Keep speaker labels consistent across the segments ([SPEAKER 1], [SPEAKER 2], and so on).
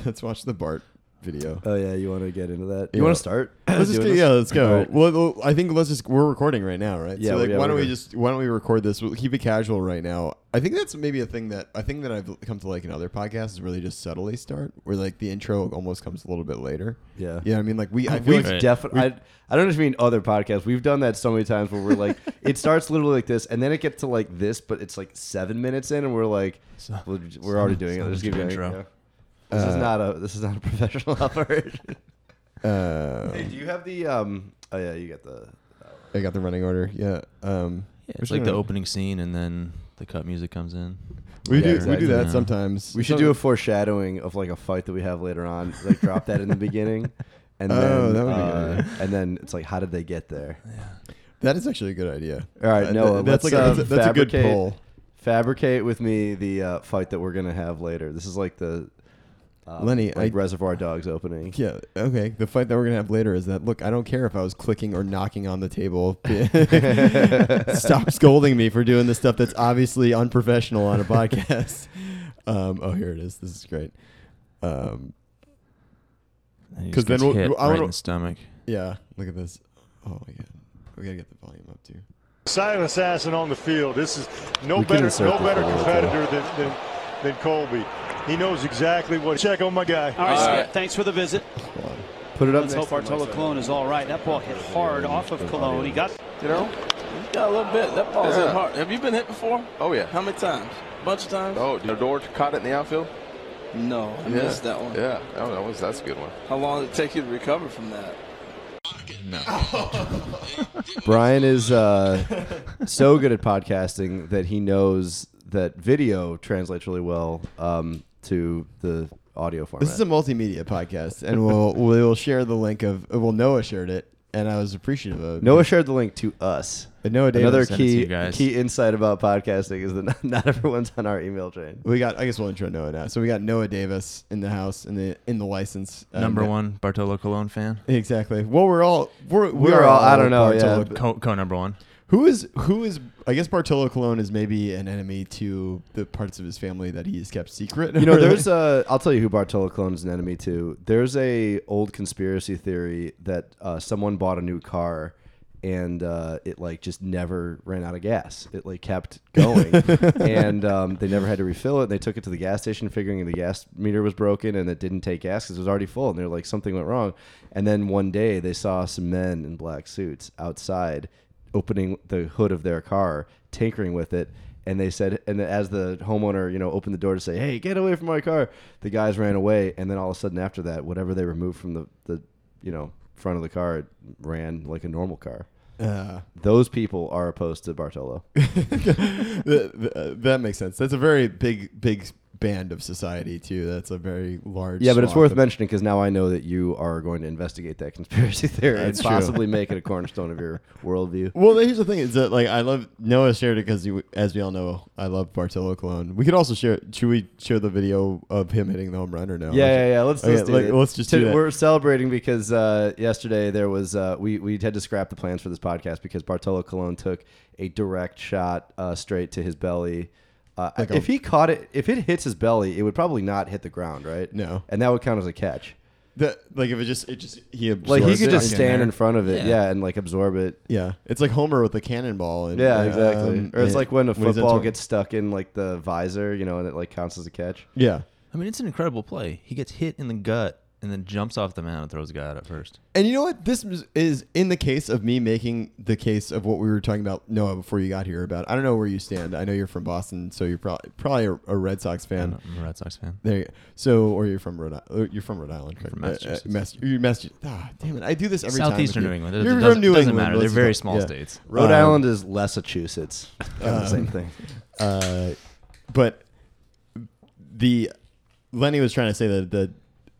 [SPEAKER 1] Let's watch the Bart video.
[SPEAKER 2] Oh yeah, you want to get into that?
[SPEAKER 1] Yeah.
[SPEAKER 2] You want to start?
[SPEAKER 1] Let's just
[SPEAKER 2] doing this?
[SPEAKER 1] yeah, let's go.
[SPEAKER 2] All right.
[SPEAKER 1] Well, well, I think let's just we're recording right now, right?
[SPEAKER 2] Yeah,
[SPEAKER 1] So like,
[SPEAKER 2] yeah,
[SPEAKER 1] why don't we
[SPEAKER 2] good.
[SPEAKER 1] just why don't we record this? We'll keep it casual right now. I think that's maybe a thing that I think that I've come to like in other podcasts is really just subtly start where like the intro almost comes a little bit later.
[SPEAKER 2] Yeah.
[SPEAKER 1] Yeah, I mean like we I feel
[SPEAKER 2] We've
[SPEAKER 1] like
[SPEAKER 3] Right.
[SPEAKER 2] definitely. I, I don't just mean other podcasts. We've done that so many times where we're like, it starts literally like this, and then it gets to like this, but it's like seven minutes in, and we're like,
[SPEAKER 3] So-
[SPEAKER 2] we're, we're already doing it.
[SPEAKER 3] so
[SPEAKER 2] Let's keep
[SPEAKER 3] much
[SPEAKER 2] going.
[SPEAKER 3] intro.
[SPEAKER 2] Yeah. This is
[SPEAKER 1] Uh,
[SPEAKER 2] not a this is not a professional operation.
[SPEAKER 1] uh,
[SPEAKER 2] hey, do you have the um? Oh yeah, you got the.
[SPEAKER 1] I got the running order. Yeah. Um
[SPEAKER 3] Yeah, it's like the
[SPEAKER 1] gonna-
[SPEAKER 3] opening scene, and then the cut music comes in.
[SPEAKER 1] We
[SPEAKER 2] Yeah,
[SPEAKER 1] do we do that
[SPEAKER 3] Yeah.
[SPEAKER 1] sometimes.
[SPEAKER 2] We should do a foreshadowing of like a fight that we have later on. Like drop that in the beginning, and
[SPEAKER 1] Oh,
[SPEAKER 2] then
[SPEAKER 1] that would be good
[SPEAKER 2] uh, and then it's like, how did they get there? Yeah.
[SPEAKER 1] That is actually a good idea.
[SPEAKER 2] All right,
[SPEAKER 1] Uh,
[SPEAKER 2] Noah,
[SPEAKER 1] that's
[SPEAKER 2] let's,
[SPEAKER 1] like a,
[SPEAKER 2] uh,
[SPEAKER 1] that's, that's a good
[SPEAKER 2] fabricate-
[SPEAKER 1] poll.
[SPEAKER 2] Fabricate with me the uh, fight that we're gonna have later. This is like the um,
[SPEAKER 1] Lenny,
[SPEAKER 2] like
[SPEAKER 1] I-
[SPEAKER 2] Reservoir Dogs opening.
[SPEAKER 1] Yeah. Okay. The fight that we're gonna have later is that. Look, I don't care if I was clicking or knocking on the table. Stop scolding me for doing the stuff that's obviously unprofessional on a podcast. Um, oh, here it is. This is great. Um,
[SPEAKER 3] And he
[SPEAKER 1] 'Cause
[SPEAKER 3] just
[SPEAKER 1] then we'll-
[SPEAKER 3] hit
[SPEAKER 1] I
[SPEAKER 3] right
[SPEAKER 1] wanna-
[SPEAKER 3] in the stomach.
[SPEAKER 1] yeah. Look at this. Oh my god. We gotta get the volume up too.
[SPEAKER 4] Silent assassin on the field. This is no
[SPEAKER 2] We can
[SPEAKER 4] better,
[SPEAKER 2] insert
[SPEAKER 4] no
[SPEAKER 2] this
[SPEAKER 4] better
[SPEAKER 2] a
[SPEAKER 4] competitor than, than, than Colby. He knows exactly what. Check on my guy.
[SPEAKER 5] All right, Skip, thanks for the visit.
[SPEAKER 2] Put it up.
[SPEAKER 5] Let's hope
[SPEAKER 2] to my
[SPEAKER 5] Bartolo. Colon is all right. That ball hit hard off of Colon. He got
[SPEAKER 6] You know, you got a little bit. That ball's hit hard. Have you been hit before?
[SPEAKER 7] Oh yeah.
[SPEAKER 6] How many times? A bunch of times?
[SPEAKER 7] Oh, the door caught it in the outfield.
[SPEAKER 6] No, I
[SPEAKER 7] yeah.
[SPEAKER 6] missed that one.
[SPEAKER 7] Yeah, oh, that was that's a good one.
[SPEAKER 6] How long did it take you to recover from that? No.
[SPEAKER 2] Brian is uh, so good at podcasting that he knows that video translates really well um, to the audio format.
[SPEAKER 1] This is a multimedia podcast, and we'll we'll share the link of. Well, Noah shared it, and I was appreciative of.
[SPEAKER 2] Noah shared the link to us.
[SPEAKER 1] But Noah Davis
[SPEAKER 2] Another
[SPEAKER 3] sent to
[SPEAKER 2] key
[SPEAKER 3] you guys.
[SPEAKER 2] key insight about podcasting is that not, not everyone's on our email chain.
[SPEAKER 1] We got. I guess we'll intro Noah now. So we got Noah Davis in the house in the in the license. uh,
[SPEAKER 3] Number
[SPEAKER 1] ma-
[SPEAKER 3] one Bartolo Colon fan.
[SPEAKER 1] Exactly. Well, we're all we're
[SPEAKER 2] We are all- I don't know,
[SPEAKER 1] Bartolo-
[SPEAKER 2] yeah.
[SPEAKER 3] Co, co number one.
[SPEAKER 1] Who is who is? I guess Bartolo Colon is maybe an enemy to the parts of his family that he's kept secret.
[SPEAKER 2] You know, there's a. I'll tell you who Bartolo Colon is an enemy to. There's a old conspiracy theory that uh, someone bought a new car, and uh, it like just never ran out of gas. It like kept going, and um, they never had to refill it. They took it to the gas station, figuring the gas meter was broken and it didn't take gas because it was already full. And they're like something went wrong. And then one day they saw some men in black suits outside opening the hood of their car, tinkering with it. And they said, and as the homeowner, you know, opened the door to say, "Hey, get away from my car," the guys ran away. And then all of a sudden, after that, whatever they removed from the the, you know, front of the car, it ran like a normal car.
[SPEAKER 1] Uh,
[SPEAKER 2] Those people are opposed to Bartolo.
[SPEAKER 1] uh, that makes sense. That's a very big big band of society too. That's a very large.
[SPEAKER 2] Yeah, but it's worth mentioning because now I know that you are going to investigate that conspiracy theory and possibly make it a cornerstone of your worldview.
[SPEAKER 1] Well, here's the thing: is that like I love Noah shared it because, as we all know, I love Bartolo Colon. We could also share. Should we share the video of him hitting the home run or no?
[SPEAKER 2] Yeah, yeah, yeah. Let's,
[SPEAKER 1] Okay,
[SPEAKER 2] let's, do
[SPEAKER 1] like,
[SPEAKER 2] it.
[SPEAKER 1] let's just
[SPEAKER 2] To-. We're celebrating because uh, yesterday there was uh, we we had to scrap the plans for this podcast because Bartolo Colon took a direct shot uh, straight to his belly. Uh,
[SPEAKER 1] Like a-
[SPEAKER 2] if he caught it, if it hits his belly, it would probably not hit the ground, right?
[SPEAKER 1] No.
[SPEAKER 2] and that would count as a catch.
[SPEAKER 1] The, like if it just it just he
[SPEAKER 2] Like he could
[SPEAKER 1] it.
[SPEAKER 2] just
[SPEAKER 3] in
[SPEAKER 2] stand
[SPEAKER 3] there.
[SPEAKER 2] in front of it,
[SPEAKER 3] Yeah.
[SPEAKER 2] yeah, and like absorb it.
[SPEAKER 1] Yeah, it's like Homer with the cannonball. And,
[SPEAKER 2] Yeah, exactly.
[SPEAKER 1] um,
[SPEAKER 2] or it's
[SPEAKER 1] yeah,
[SPEAKER 2] like when a
[SPEAKER 1] he's at
[SPEAKER 2] football
[SPEAKER 1] tor-
[SPEAKER 2] gets stuck in like the visor, you know, and it like counts as a catch.
[SPEAKER 1] Yeah,
[SPEAKER 3] I mean, it's an incredible play. He gets hit in the gut and then jumps off the mound and throws the guy out at first.
[SPEAKER 1] and you know what? This is- is in the case of me making the case of what we were talking about Noah before you got here about. I don't know where you stand. I know you're from Boston, so you're probably probably a, a Red Sox fan.
[SPEAKER 3] I'm a Red Sox fan.
[SPEAKER 1] There, you go. so or you're from Rhode Island. You're from Rhode Island, correct?
[SPEAKER 3] From
[SPEAKER 1] Uh, uh,
[SPEAKER 3] Massachusetts.
[SPEAKER 1] Mass- you're Massachusetts. Ah, damn it! I do this every
[SPEAKER 3] Southeastern
[SPEAKER 1] time.
[SPEAKER 3] New England.
[SPEAKER 1] you.
[SPEAKER 3] It
[SPEAKER 1] You're
[SPEAKER 3] doesn't,
[SPEAKER 1] from New
[SPEAKER 3] doesn't
[SPEAKER 1] England.
[SPEAKER 3] matter. They're very small
[SPEAKER 1] yeah.
[SPEAKER 3] states.
[SPEAKER 2] Rhode
[SPEAKER 1] Um,
[SPEAKER 2] Island is Massachusetts. Kind of the
[SPEAKER 1] um,
[SPEAKER 2] same thing.
[SPEAKER 1] Uh, but the Lenny was trying to say that that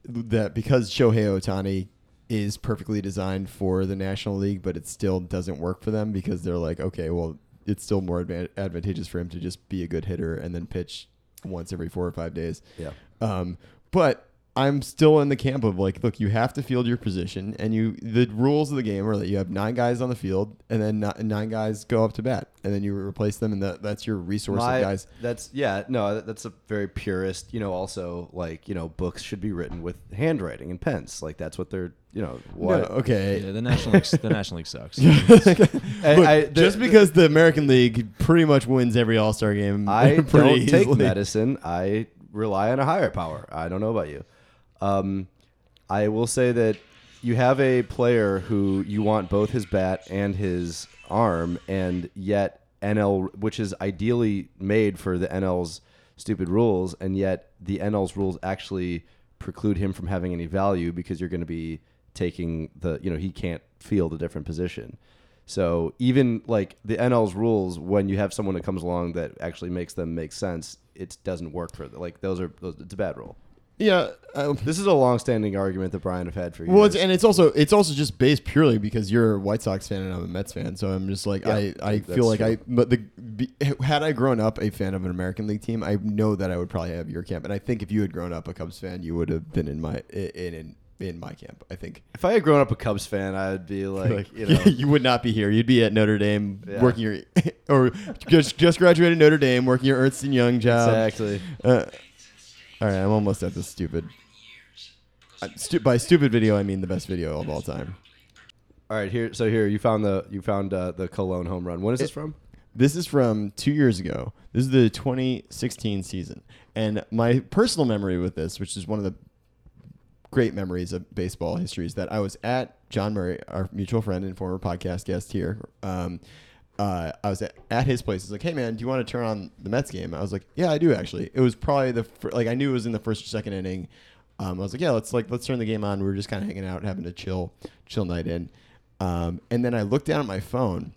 [SPEAKER 1] that because Shohei Ohtani is perfectly designed for the National League, but it still doesn't work for them because they're like, okay, well, it's still more advan- advantageous for him to just be a good hitter and then pitch once every four or five days.
[SPEAKER 2] Yeah.
[SPEAKER 1] Um, but I'm still in the camp of like, look, you have to field your position, and you the rules of the game are that you have nine guys on the field, and then ni- nine guys go up to bat, and then you replace them, and that, that's your resource
[SPEAKER 2] My-
[SPEAKER 1] of guys.
[SPEAKER 2] That's yeah, no, that's a very purist. You know, also like you know, books should be written with handwriting and pens. Like that's what they're you know.
[SPEAKER 1] No,
[SPEAKER 2] What
[SPEAKER 1] okay.
[SPEAKER 3] Yeah, the national League, the National League sucks.
[SPEAKER 1] Look,
[SPEAKER 2] I- the-
[SPEAKER 1] just because the American League pretty much wins every All Star game,
[SPEAKER 2] I don't take medicine. I rely on a higher power. I don't know about you. Um, I will say that you have a player who you want both his bat and his arm, and yet NL, which is ideally made for the NL's stupid rules, and yet the NL's rules actually preclude him from having any value because you're going to be taking the, you know, he can't field a different position. So even like the NL's rules, when you have someone that comes along that actually makes them make sense, it doesn't work for them. Like those are those, it's a bad rule.
[SPEAKER 1] Yeah. uh,
[SPEAKER 2] This is a long-standing argument that Brian have had for years.
[SPEAKER 1] well, it's, and it's also it's also just based purely because you're a White Sox fan and I'm a Mets fan, so I'm just like I, I
[SPEAKER 2] that's
[SPEAKER 1] feel like. I but the be, had I grown up a fan of an American League team, I know that I would probably have your camp, and I think if you had grown up a Cubs fan, you would have been in my in in, in my camp. I think
[SPEAKER 2] if I had grown up a Cubs fan, I'd be like,
[SPEAKER 1] Like,
[SPEAKER 2] you know,
[SPEAKER 1] you would not be here. You'd be at Notre Dame
[SPEAKER 2] Yeah.
[SPEAKER 1] working your or just just graduated Notre Dame working your Ernst and Young job.
[SPEAKER 2] exactly.
[SPEAKER 1] Uh, all right, I'm almost at the stupid. Uh, stu- by stupid video, I mean the best video of all time.
[SPEAKER 2] All right, here. So here you found the you found uh, the Colon home run. When is this from?
[SPEAKER 1] This is from two years ago. This is the 2016 season, and my personal memory with this, which is one of the great memories of baseball history, is that I was at John Murray, our mutual friend and former podcast guest here. Um, uh, I was at, at his place. He's like, "Hey man, do you want to turn on the Mets game?" I was like, "Yeah, I do actually." It was probably the fir- like I knew it was in the first or second inning. Um, I was like, "Yeah, let's like let's turn the game on." We were just kind of hanging out, having a chill chill night in. Um, and then I looked down at my phone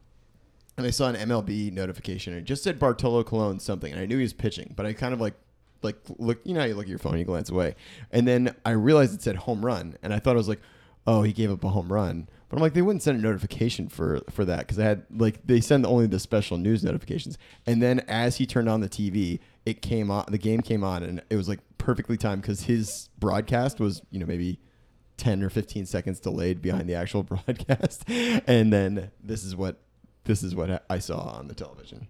[SPEAKER 1] and I saw an MLB notification. and It just said Bartolo Colon something, and I knew he was pitching, but I kind of like like look, you know, how you look at your phone, you glance away, and then I realized it said home run, and I thought it was like, oh, he gave up a home run. But I'm like, they wouldn't send a notification for for that because I had like they send only the special news notifications. And then as he turned on the TV, it came on, the game came on, and it was like perfectly timed because his broadcast was you know maybe 10 or 15 seconds delayed behind the actual broadcast and then this is what this is what I saw on the television.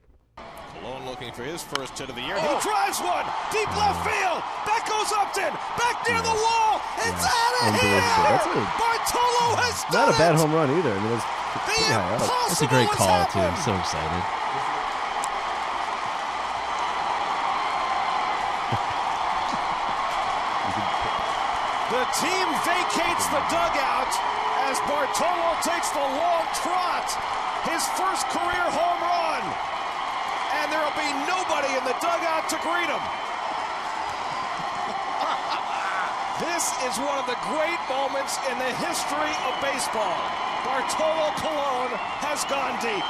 [SPEAKER 8] Malone looking for his first hit of the year. He oh. drives one deep left field. That goes Upton. Back near the wall. It's out of here.
[SPEAKER 2] That's a-
[SPEAKER 8] Bartolo has done
[SPEAKER 2] Not a bad
[SPEAKER 8] it.
[SPEAKER 2] home run either. I mean, it's
[SPEAKER 8] The
[SPEAKER 2] pretty high up.
[SPEAKER 8] impossible
[SPEAKER 3] That's a great
[SPEAKER 8] has
[SPEAKER 3] call too. I'm so excited.
[SPEAKER 8] The team vacates the dugout as Bartolo takes the long trot. His first career home run. And there will be nobody in the dugout to greet him. this is one of the great moments in the history of baseball. Bartolo Colon has gone deep.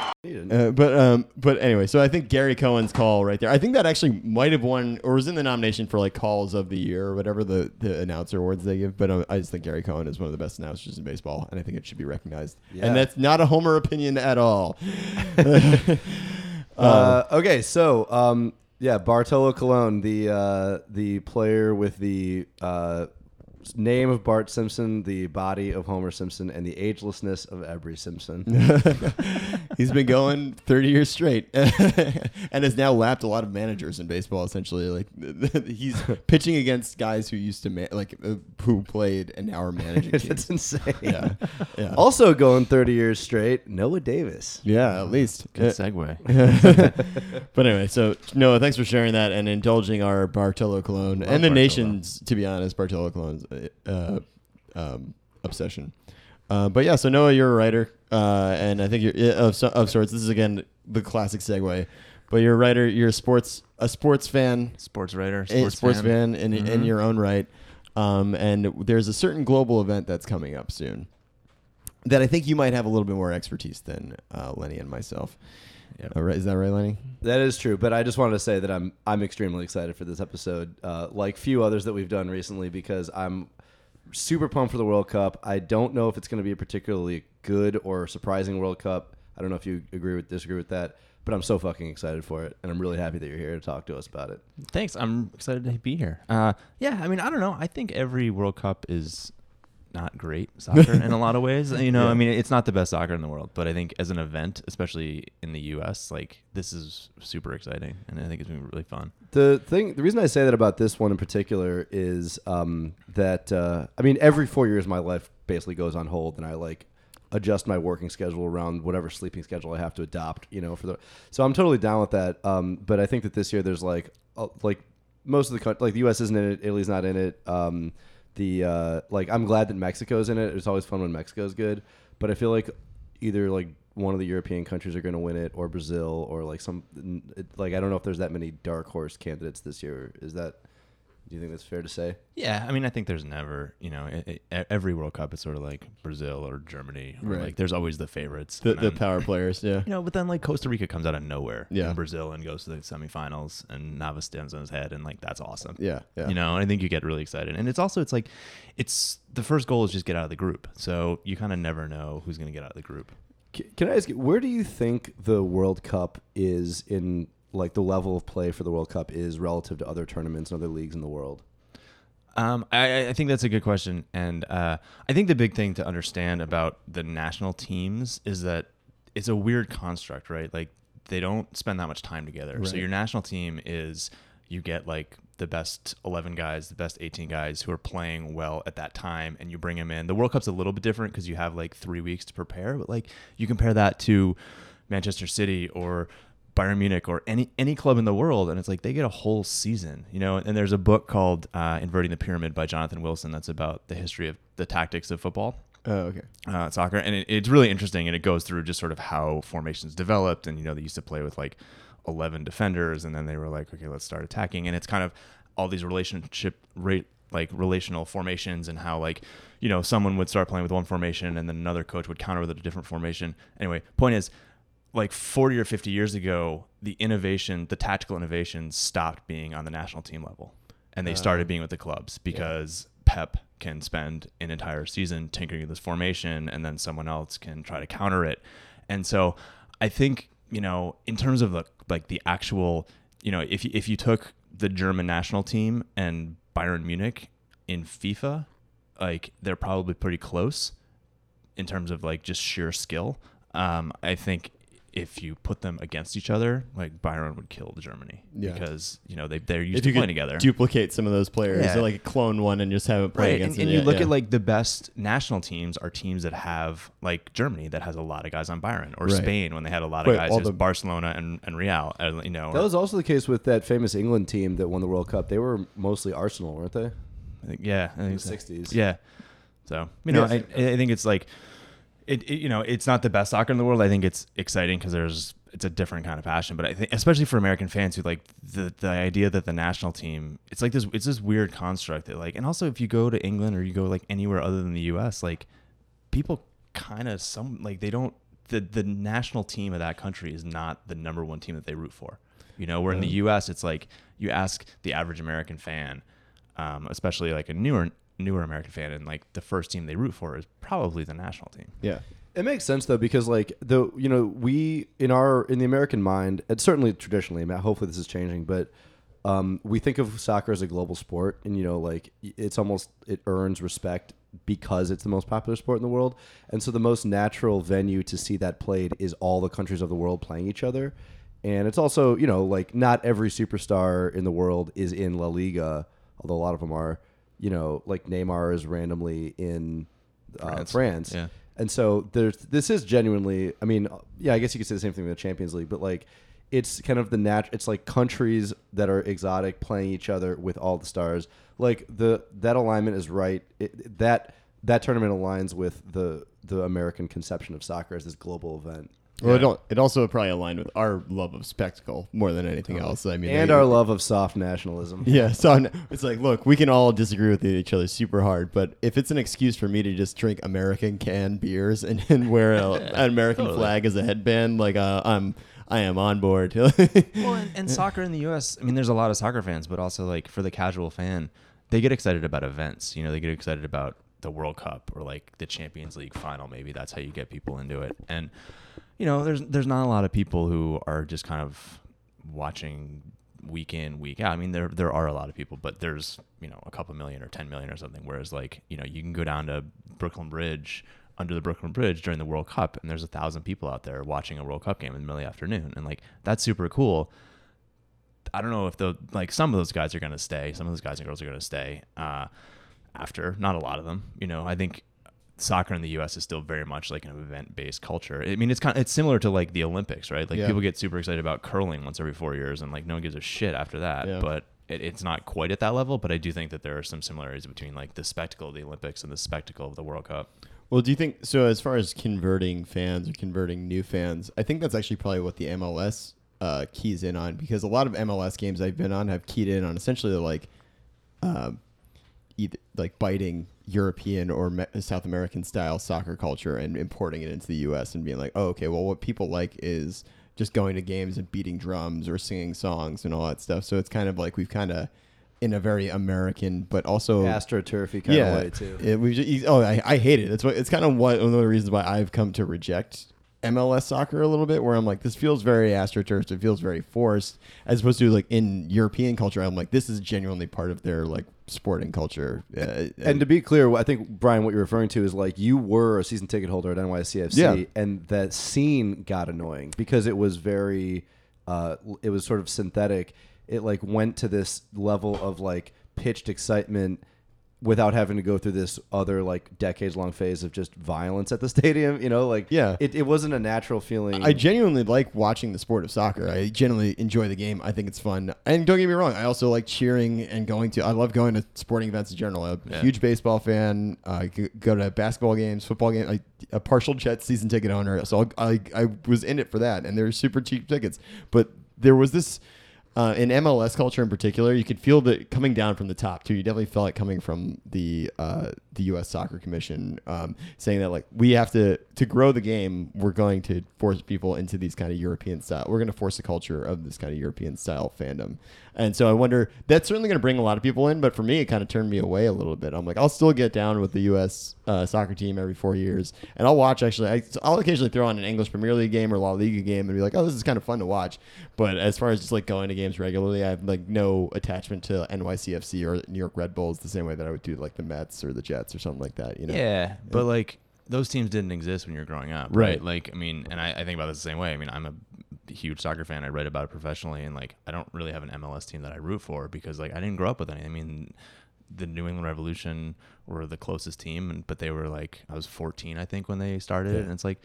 [SPEAKER 1] Uh, but um, but anyway, so I think Gary Cohen's call right there. I think that actually might have won or was in the nomination for like calls of the year or whatever the, the announcer awards they give. But um, I just think Gary Cohen is one of the best announcers in baseball, and I think it should be recognized.
[SPEAKER 2] Yeah.
[SPEAKER 1] And that's not a Homer opinion at all.
[SPEAKER 2] Uh, okay, so um, yeah, Bartolo Colon, the uh, the player with the uh, name of Bart Simpson, the body of Homer Simpson, and the agelessness of Every Simpson.
[SPEAKER 1] He's been going 30 years straight and has now lapped a lot of managers in baseball essentially like he's pitching against guys who used to ma- like uh, who played and now are managing
[SPEAKER 2] That's insane.
[SPEAKER 1] yeah. Yeah.
[SPEAKER 2] Also going 30 years straight, Noah Davis.
[SPEAKER 1] yeah, at least.
[SPEAKER 3] Good segue.
[SPEAKER 1] but anyway, so Noah, thanks for sharing that and indulging our Bartolo Colon and the
[SPEAKER 2] Bartolo.
[SPEAKER 1] nation's, to be honest, Bartolo Colon's uh, um, obsession. Uh, but yeah, so Noah, you're a writer, uh, and I think you're of, of sorts. This is again the classic segue. But you're a writer. You're a sports a sports fan,
[SPEAKER 3] Sports writer. Sports,
[SPEAKER 1] sports
[SPEAKER 3] fan.
[SPEAKER 1] fan, in, in
[SPEAKER 3] Mhm.
[SPEAKER 1] your own right. Um, and there's a certain global event that's coming up soon that I think you might have a little bit more expertise than uh, Lenny and myself.
[SPEAKER 3] Yep.
[SPEAKER 1] Uh, right- is that right, Lenny?
[SPEAKER 2] That is true, but I just wanted to say that I'm I'm extremely excited for this episode, uh, like few others that we've done recently, because I'm super pumped for the World Cup. I don't know if it's going to be a particularly good or surprising World Cup. I don't know if you agree with disagree with that, But I'm so fucking excited for it, and I'm really happy that you're here to talk to us about it.
[SPEAKER 3] Thanks. I'm excited to be here. Uh, yeah, I mean, I don't know. I think every World Cup is not great soccer in a lot of ways. You know, I mean, it's not the best soccer in the world, but I think as an event, especially in the U.S., like this is super exciting, and I think it's been really fun.
[SPEAKER 2] The thing, the reason I say that about this one in particular is um, that uh, I mean, every four years my life basically goes on hold, and I like adjust my working schedule around whatever sleeping schedule I have to adopt. You know, for the so I'm totally down with that. Um, but I think that this year there's like uh, like most of the coun- like the U.S. isn't in it, Italy's not in it. Um, the uh, like I'm glad that Mexico's in it. It's always fun when Mexico's good, but I feel like either like one of the European countries are going to win it, or Brazil, or like some it, like I don't know if there's that many dark horse candidates this year. Is that? Do you think that's fair to say?
[SPEAKER 3] Yeah, I mean, I think there's never, you know, it, it, every World Cup is sort of like Brazil or Germany. Or
[SPEAKER 1] Right.
[SPEAKER 3] Like, there's always the favorites.
[SPEAKER 1] The, the
[SPEAKER 3] then-
[SPEAKER 1] power players, yeah.
[SPEAKER 3] You know, but then like Costa Rica comes out of nowhere
[SPEAKER 1] Yeah.
[SPEAKER 3] in Brazil and goes to the semifinals, and Navas stands on his head, and like that's awesome.
[SPEAKER 1] Yeah, yeah.
[SPEAKER 3] You know, I think you get really excited, and it's also it's like, it's the first goal is just get out of the group, so you kind of never know who's going to get out of the group.
[SPEAKER 2] Can I ask you, where do you think the World Cup is in like the level of play for the World Cup is relative to other tournaments and other leagues in the world?
[SPEAKER 3] Um, I, I think that's a good question, and uh, I think the big thing to understand about the national teams is that it's a weird construct, right? Like they don't spend that much time together. So your national team is you get like the best 11 guys, the best 18 guys who are playing well at that time, and you bring them in. The World Cup's a little bit different because you have like three weeks to prepare, but like you compare that to Manchester City or Bayern Munich or any any club in the world, and it's like they get a whole season, you know. And there's a book called uh, "Inverting the Pyramid" by Jonathan Wilson that's about the history of the tactics of football
[SPEAKER 1] Oh, okay.
[SPEAKER 3] uh, soccer, and it, it's really interesting. And it goes through just sort of how formations developed, and you know they used to play with like eleven defenders, and then they were like, okay, let's start attacking, and it's kind of all these relationship rate like relational formations, and how like you know someone would start playing with one formation, and then another coach would counter with a different formation. Anyway, point is. Like 40 or 50 years ago, the innovation, the tactical innovations stopped being on the national team level and they started being with the clubs because Pep can spend an entire season tinkering with this formation and then someone else can try to counter it. And so I think, you know, in terms of the like the actual, you know, if you, if you took the German national team and Bayern Munich in FIFA, like they're probably pretty close in terms of like just sheer skill. Um, I think if you put them against each other, like Bayern would kill Germany
[SPEAKER 1] Yeah.
[SPEAKER 3] because you know they they're used
[SPEAKER 1] If
[SPEAKER 3] to
[SPEAKER 1] you
[SPEAKER 3] playing together.
[SPEAKER 1] duplicate some of those players,
[SPEAKER 3] Yeah.
[SPEAKER 1] or like a clone one and just have it play
[SPEAKER 3] Right,
[SPEAKER 1] against
[SPEAKER 3] and, and
[SPEAKER 1] them.
[SPEAKER 3] you look
[SPEAKER 1] yeah.
[SPEAKER 3] at like the best national teams are teams that have like Germany that has a lot of guys on Bayern, or
[SPEAKER 1] Right.
[SPEAKER 3] Spain when they had a lot
[SPEAKER 1] Right,
[SPEAKER 3] of guys
[SPEAKER 1] all
[SPEAKER 3] as
[SPEAKER 1] the-
[SPEAKER 3] Barcelona and, and Real, uh, you know.
[SPEAKER 2] That
[SPEAKER 3] or-
[SPEAKER 2] was also the case with that famous England team that won the World Cup. They were mostly Arsenal, weren't they?
[SPEAKER 3] I think, yeah, I think
[SPEAKER 2] the
[SPEAKER 3] so.
[SPEAKER 2] 60s.
[SPEAKER 3] Yeah. So you know,
[SPEAKER 1] Yeah.
[SPEAKER 3] I, I think it's like, it, it. You know, it's not the best soccer in the world. I think it's exciting because there's it's a different kind of passion. But I think, especially for American fans who like the the idea that the national team, it's like this. It's this weird construct that like, and also if you go to England or you go like anywhere other than the U.S., like people kind of some like they don't. The the national team of that country is not the number one team that they root for. You know, where in the U.S. it's like you ask the average American fan, um, especially like a newer newer American fan, and like the first team they root for is probably the national team.
[SPEAKER 1] yeah.
[SPEAKER 2] It makes sense though because like the you know we in our in the American mind and certainly traditionally mean, hopefully this is changing but um, we think of soccer as a global sport and you know like it's almost it earns respect because it's the most popular sport in the world and so the most natural venue to see that played is all the countries of the world playing each other and it's also you know like not every superstar in the world is in La Liga although a lot of them are you know like Neymar is randomly in uh,
[SPEAKER 3] France.
[SPEAKER 2] France
[SPEAKER 3] Yeah.
[SPEAKER 2] and so there's this is genuinely I mean yeah I guess you could say the same thing with the Champions League but like it's kind of the nat it's like countries that are exotic playing each other with all the stars like the that alignment is right it, that that tournament aligns with the the American conception of soccer as this global event
[SPEAKER 1] Well, it, al- it also probably aligned with our love of spectacle more than anything else. I mean,
[SPEAKER 2] and
[SPEAKER 1] they-
[SPEAKER 2] our love of soft nationalism
[SPEAKER 1] Yeah, so n- it's like, look, we can all disagree with each other super hard, but if it's an excuse for me to just drink American canned beers and, and wear a, an American
[SPEAKER 3] totally.
[SPEAKER 1] flag as a headband, like uh, I'm, I am on board.
[SPEAKER 3] Well, and, and soccer in the U.S. I mean, there's a lot of soccer fans, but also like for the casual fan, they get excited about events. You know, they get excited about the World Cup or like the Champions League final. Maybe that's how you get people into it. And you know, there's there's not a lot of people who are just kind of watching week in week out. I mean, there there are a lot of people, but there's you know a couple million or ten million or something. Whereas like you know you can go down to Brooklyn Bridge under the Brooklyn Bridge during the World Cup, and there's a thousand people out there watching a World Cup game in the middle of the afternoon, and like that's super cool. I don't know if the like some of those guys are to stay. Some of those guys and girls are to stay uh, after. Not a lot of them. You know, I think soccer in the U.S. is still very much like an event-based culture. I mean, it's kind of, it's similar to like the Olympics, right? Like
[SPEAKER 1] Yeah.
[SPEAKER 3] people get super excited about curling once every four years, and like no one gives a shit after that.
[SPEAKER 1] Yeah.
[SPEAKER 3] But it, it's not quite at that level. But I do think that there are some similarities between like the spectacle of the Olympics and the spectacle of the World Cup.
[SPEAKER 1] Well, do you think so? As far as converting fans or converting new fans, I think that's actually probably what the MLS uh, keys in on because a lot of MLS games I've been on have keyed in on essentially like, um, either like biting European or Me- South American style soccer culture and importing it into the U.S. and being like, oh, okay, well, what people like is just going to games and beating drums or singing songs and all that stuff. So it's kind of like we've kind of in a very American, but also
[SPEAKER 2] astroturfy kind of way too.
[SPEAKER 1] it, we just, oh, I, I hate it. It's what it's kind of one, one of the reasons why I've come to reject MLS soccer a little bit, where I'm like, this feels very astroturf. It feels very forced, as opposed to like in European culture. I'm like, this is genuinely part of their like sporting culture. Uh,
[SPEAKER 2] And to be clear, I think Brian, what you're referring to is like you were a season ticket holder at NYCFC,
[SPEAKER 1] Yeah.
[SPEAKER 2] and that scene got annoying because it was very, uh, it was sort of synthetic. It like went to this level of like pitched excitement without having to go through this other like decades long phase of just violence at the stadium. You know, like
[SPEAKER 1] Yeah.
[SPEAKER 2] it, it wasn't a natural feeling.
[SPEAKER 1] I genuinely like watching the sport of soccer. I genuinely enjoy the game. I think it's fun. And don't get me wrong, I also like cheering and going to. I love going to sporting events in general. I'm a
[SPEAKER 3] Yeah.
[SPEAKER 1] huge baseball fan. I g- go to basketball games, football games. I, a partial Jets season ticket owner, so I, I was in it for that. And they're super cheap tickets. But there was this. Uh, in MLS culture in particular, you could feel that coming down from the top too. You definitely felt it coming from the uh, the U.S. Soccer Commission, um, saying that like we have to to grow the game. We're going to force people into these kind of European style. We're going to force a culture of this kind of European style fandom. And so I wonder that's certainly going to bring a lot of people in. But for me, it kind of turned me away a little bit. I'm like, I'll still get down with the U.S. Uh, soccer team every four years, and I'll watch. Actually, I, I'll occasionally throw on an English Premier League game or La Liga game and be like, oh, this is kind of fun to watch. But as far as just like going to games regularly, I have like no attachment to NYCFC or New York Red Bulls the same way that I would do like the Mets or the Jets or something like that. You know?
[SPEAKER 3] Yeah, but like those teams didn't exist when you were growing up, right?
[SPEAKER 1] Right.
[SPEAKER 3] Like, I mean, and I, I think about this the same way. I mean, I'm a huge soccer fan. I write about it professionally, and like, I don't really have an MLS team that I root for because like I didn't grow up with any. I mean, the New England Revolution were the closest team, and but they were like I was 14, I think, when they started, and it's like.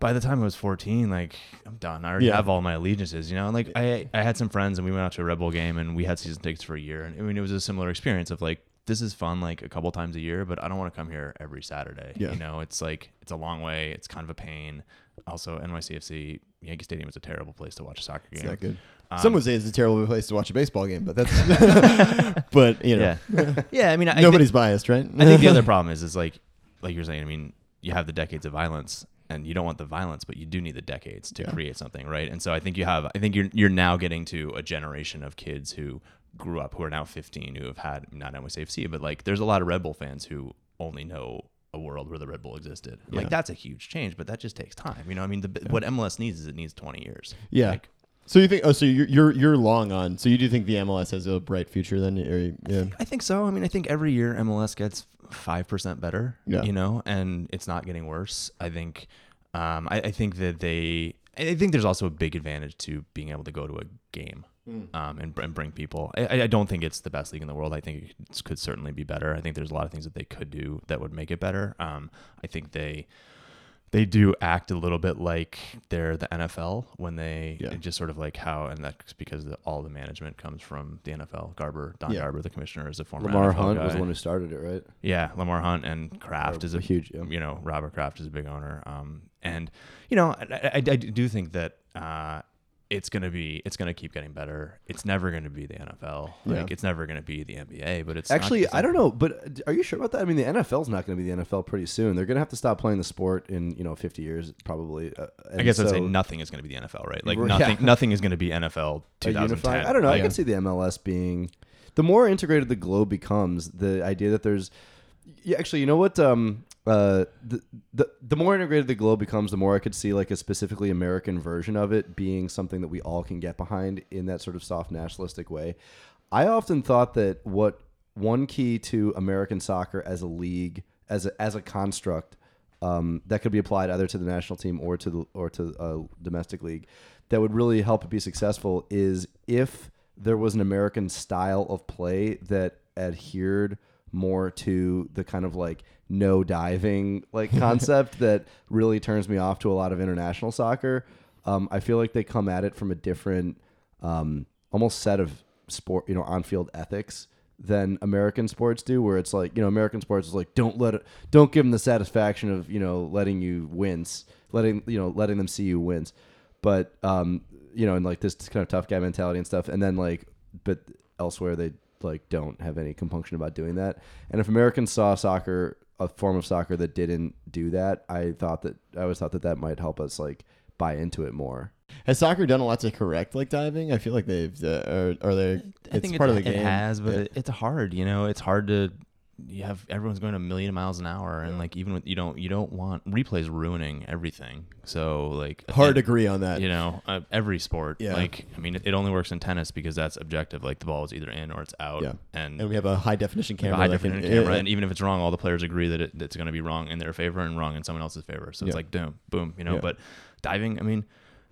[SPEAKER 3] By the time I was 14, like I'm done. I already
[SPEAKER 1] Yeah.
[SPEAKER 3] have all my allegiances, you know. And like I, I had some friends, and we went out to a Red Bull game, and we had season tickets for a year. And I mean, it was a similar experience of like this is fun, like a couple times a year, but I don't want to come here every Saturday.
[SPEAKER 1] Yeah.
[SPEAKER 3] You know, it's like it's a long way. It's kind of a pain. Also, NYCFC Yankee Stadium is a terrible place to watch a soccer game.
[SPEAKER 1] It's not good.
[SPEAKER 3] Um,
[SPEAKER 1] Some would say it's a terrible place to watch a baseball game, but that's. but you know,
[SPEAKER 3] Yeah, yeah. I mean, I
[SPEAKER 1] nobody's
[SPEAKER 3] Think,
[SPEAKER 1] biased, right?
[SPEAKER 3] I think the other problem is, is like, like you're saying. I mean, you have the decades of violence, and you don't want the violence, but you do need the decades to
[SPEAKER 1] Yeah.
[SPEAKER 3] create something, right? And so I think you have. I think you're you're now getting to a generation of kids who grew up, who are now 15, who have had not NYCFC, but like, there's a lot of Red Bull fans who only know a world where the Red Bull existed.
[SPEAKER 1] Yeah.
[SPEAKER 3] Like that's a huge change, but that just takes time. You know, I mean, the, what MLS needs is it needs 20 years.
[SPEAKER 1] Yeah.
[SPEAKER 3] Like,
[SPEAKER 1] So you think? Oh, so you're you're you're long on. So you do think the MLS has a bright future then? Or, yeah.
[SPEAKER 3] I think so. I mean, I think every year MLS gets five percent better.
[SPEAKER 1] Yeah.
[SPEAKER 3] You know, and it's not getting worse. I think. Um, I, I think that they. I think there's also a big advantage to being able to go to a game. Um, and, and bring people. I, I don't think it's the best league in the world. I think it could certainly be better. I think there's a lot of things that they could do that would make it better. Um, I think they they do act a little bit like they're the NFL when they
[SPEAKER 1] Yeah.
[SPEAKER 3] just sort of like how, and that's because the, all the management comes from the NFL. Garber, Don
[SPEAKER 1] Yeah.
[SPEAKER 3] Garber, the commissioner, is a former
[SPEAKER 2] Lamar
[SPEAKER 3] NFL
[SPEAKER 2] Hunt
[SPEAKER 3] guy.
[SPEAKER 2] was the one who started it, right?
[SPEAKER 3] Yeah, Lamar Hunt and Kraft
[SPEAKER 2] Or
[SPEAKER 3] is a,
[SPEAKER 2] a huge, yeah.
[SPEAKER 3] You know, Robert Kraft is a big owner. Um, and you know, I, I, I do think that uh, it's gonna be, it's gonna keep getting better. It's never gonna be the NFL.
[SPEAKER 1] Yeah.
[SPEAKER 3] Like, it's never gonna be the NBA. But it's not-
[SPEAKER 2] Actually,
[SPEAKER 3] it's
[SPEAKER 2] I don't know, but are you sure about that? I mean, the NFL's not going to be the NFL pretty soon. They're going to have to stop playing the sport in you know 50 years, probably. Uh,
[SPEAKER 3] I guess I'd say nothing is going to be the NFL, right? Like
[SPEAKER 2] Yeah.
[SPEAKER 3] nothing, nothing is going to be NFL
[SPEAKER 2] a
[SPEAKER 3] 2010.
[SPEAKER 2] I don't know.
[SPEAKER 3] Like,
[SPEAKER 2] I can see the MLS being the more integrated the globe becomes. The idea that there's, yeah, actually, you know what? Um, uh, the, the the more integrated the globe becomes, the more I could see like a specifically American version of it being something that we all can get behind in that sort of soft nationalistic way. I often thought that what one key to American soccer as a league, as a as a construct, um, that could be applied either to the national team or to the or to a domestic league, that would really help it be successful is if there was an American style of play that adhered more to the kind of like no diving like concept that really turns me off to a lot of international soccer. Um, I feel like they come at it from a different, um, almost set of sport, you know, on field ethics than American sports do, where it's like, you know, American sports is like, don't let it, don't give them the satisfaction of, you know, letting you wince, letting, you know, letting them see you wins. But, um, you know, and like this kind of tough guy mentality and stuff. And then like, but elsewhere they like don't have any compunction about doing that. And if Americans saw soccer, a form of soccer that didn't do that, I thought that, I always thought that that might help us like buy into it more.
[SPEAKER 1] Has soccer done a lot to correct like diving? I feel like they've uh, are, are they?
[SPEAKER 3] I
[SPEAKER 1] It's
[SPEAKER 3] think
[SPEAKER 1] part
[SPEAKER 3] it,
[SPEAKER 1] of the
[SPEAKER 3] it
[SPEAKER 1] game.
[SPEAKER 3] has, but
[SPEAKER 1] Yeah.
[SPEAKER 3] it, it's hard. You know, it's hard to. You have everyone's going a million miles an hour, and like even with you don't you don't want replays ruining everything. So like
[SPEAKER 1] hard to agree on that.
[SPEAKER 3] You know, uh, every sport.
[SPEAKER 1] Yeah.
[SPEAKER 3] Like I mean, it, it only works in tennis because that's objective. Like the ball is either in or it's out.
[SPEAKER 1] Yeah.
[SPEAKER 3] And
[SPEAKER 1] and we have a high definition camera.
[SPEAKER 3] high
[SPEAKER 1] can-
[SPEAKER 3] definition camera,
[SPEAKER 1] yeah,
[SPEAKER 3] and even if it's wrong, all the players agree that it, it's going to be wrong in their favor and wrong in someone else's favor. So it's like boom, boom, you know. But diving, I mean,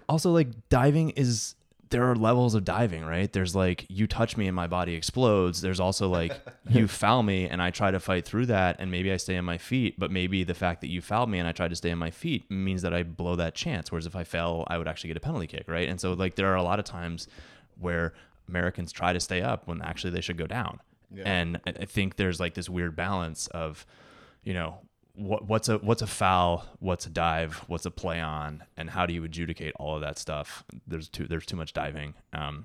[SPEAKER 3] also like diving is there are levels of diving, right? There's like you touch me and my body explodes. There's also like you foul me and I try to fight through that and maybe I stay on my feet, but maybe the fact that you fouled me and I tried to stay on my feet means that I blow that chance. Whereas if I fell, I would actually get a penalty kick, right? And so like there are a lot of times where Americans try to stay up when actually they should go down. And I I think there's like this weird balance of, you know, what what's a what's a foul, what's a dive, what's a play on, and how do you adjudicate all of that stuff? There's too there's too much diving. Um,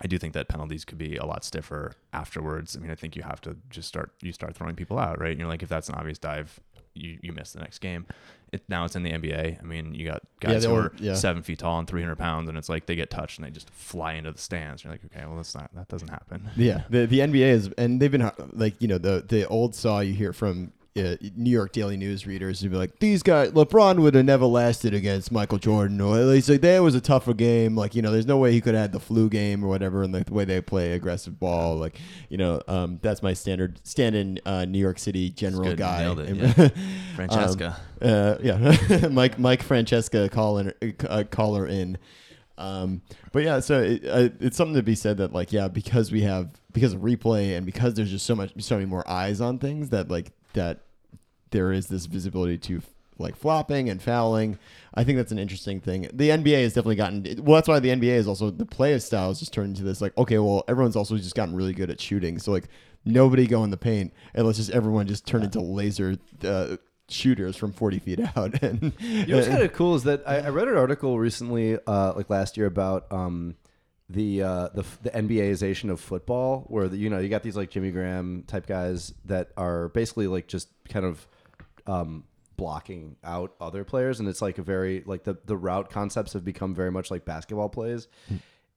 [SPEAKER 3] I do think that penalties could be a lot stiffer afterwards. I mean, I think you have to just start you start throwing people out, right? And you're like, if that's an obvious dive, you you miss the next game. It, now it's in the NBA. I mean, you got guys
[SPEAKER 1] the
[SPEAKER 3] who are
[SPEAKER 1] yeah.
[SPEAKER 3] seven feet tall and 300 pounds, and it's like they get touched and they just fly into the stands. You're like, okay, well that's not that doesn't happen.
[SPEAKER 1] Yeah, the the NBA is, and they've been like you know the the old saw you hear from uh, New York Daily News readers who'd be like, these guys, LeBron would have never lasted against Michael Jordan, or at least like that was a tougher game. Like you know, there's no way he could have had the flu game or whatever, and like the way they play aggressive ball, like you know, um, that's my standard stand-in uh, New York City general
[SPEAKER 3] good.
[SPEAKER 1] guy.
[SPEAKER 3] It,
[SPEAKER 1] And-
[SPEAKER 3] yeah. Francesa.
[SPEAKER 1] um, uh, yeah, Mike Mike Francesa caller uh, caller in. Um, but yeah, so it, uh, it's something to be said that like yeah, because we have because of replay and because there's just so much so many more eyes on things that like that there is this visibility to like flopping and fouling. I think that's an interesting thing. The NBA has definitely gotten well. That's why the NBA is also the play style has just turned into this like okay, well everyone's also just gotten really good at shooting. So like nobody go in the paint and let's just everyone just turn into laser uh, shooters from 40 feet out. And
[SPEAKER 2] You know what's kind of cool is that I, I read an article recently, uh, like last year, about um, the uh, the the NBAization of football, where the, you know you got these like Jimmy Graham type guys that are basically like just kind of um, blocking out other players, and it's like a very like the the route concepts have become very much like basketball plays,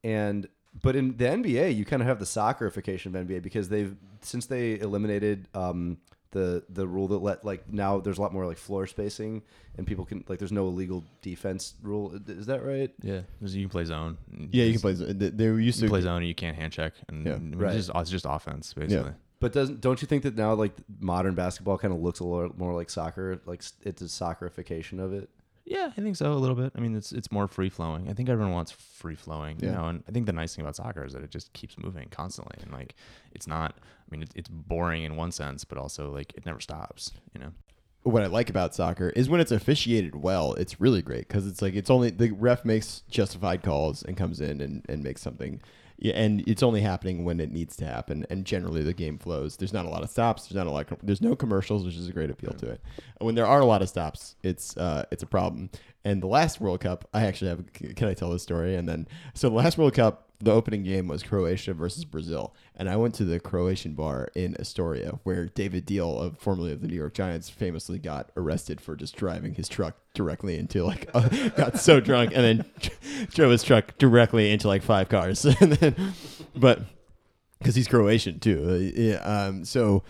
[SPEAKER 2] and but in the NBA you kind of have the soccerification of NBA because they've since they eliminated. Um, the the rule that let like now there's a lot more like floor spacing and people can like there's no illegal defense rule is that right
[SPEAKER 3] Yeah, because you can play zone.
[SPEAKER 1] yeah, you can play. They they were used to
[SPEAKER 3] play zone and you can't hand check, and
[SPEAKER 1] Yeah.
[SPEAKER 2] Right.
[SPEAKER 3] it's, just, it's just offense basically.
[SPEAKER 2] But doesn't don't you think that now like modern basketball kind of looks a little more like soccer like it's a soccerification of it
[SPEAKER 3] Yeah, I think so a little bit. I mean, it's it's more free flowing. I think everyone wants free flowing, you
[SPEAKER 1] Yeah.
[SPEAKER 3] know. And I think the nice thing about soccer is that it just keeps moving constantly, and like it's not. I mean, it's, it's boring in one sense, but also like it never stops, you know.
[SPEAKER 1] what I like about soccer is when it's officiated well, it's really great because it's like it's only the ref makes justified calls and comes in and, and makes something. Yeah, and it's only happening when it needs to happen, and generally the game flows. There's not a lot of stops. There's not a lot. Of, there's no commercials, which is a great appeal to it. When there are a lot of stops, it's uh, it's a problem. And the last World Cup, I actually have. Can I tell this story? And then, so the last World Cup, the opening game was Croatia versus Brazil, and I went to the Croatian bar in Astoria, where David Diehl, of formerly of the New York Giants, famously got arrested for just driving his truck directly into like got so drunk and then drove his truck directly into like five cars, and then but because he's Croatian too, uh, yeah, um, so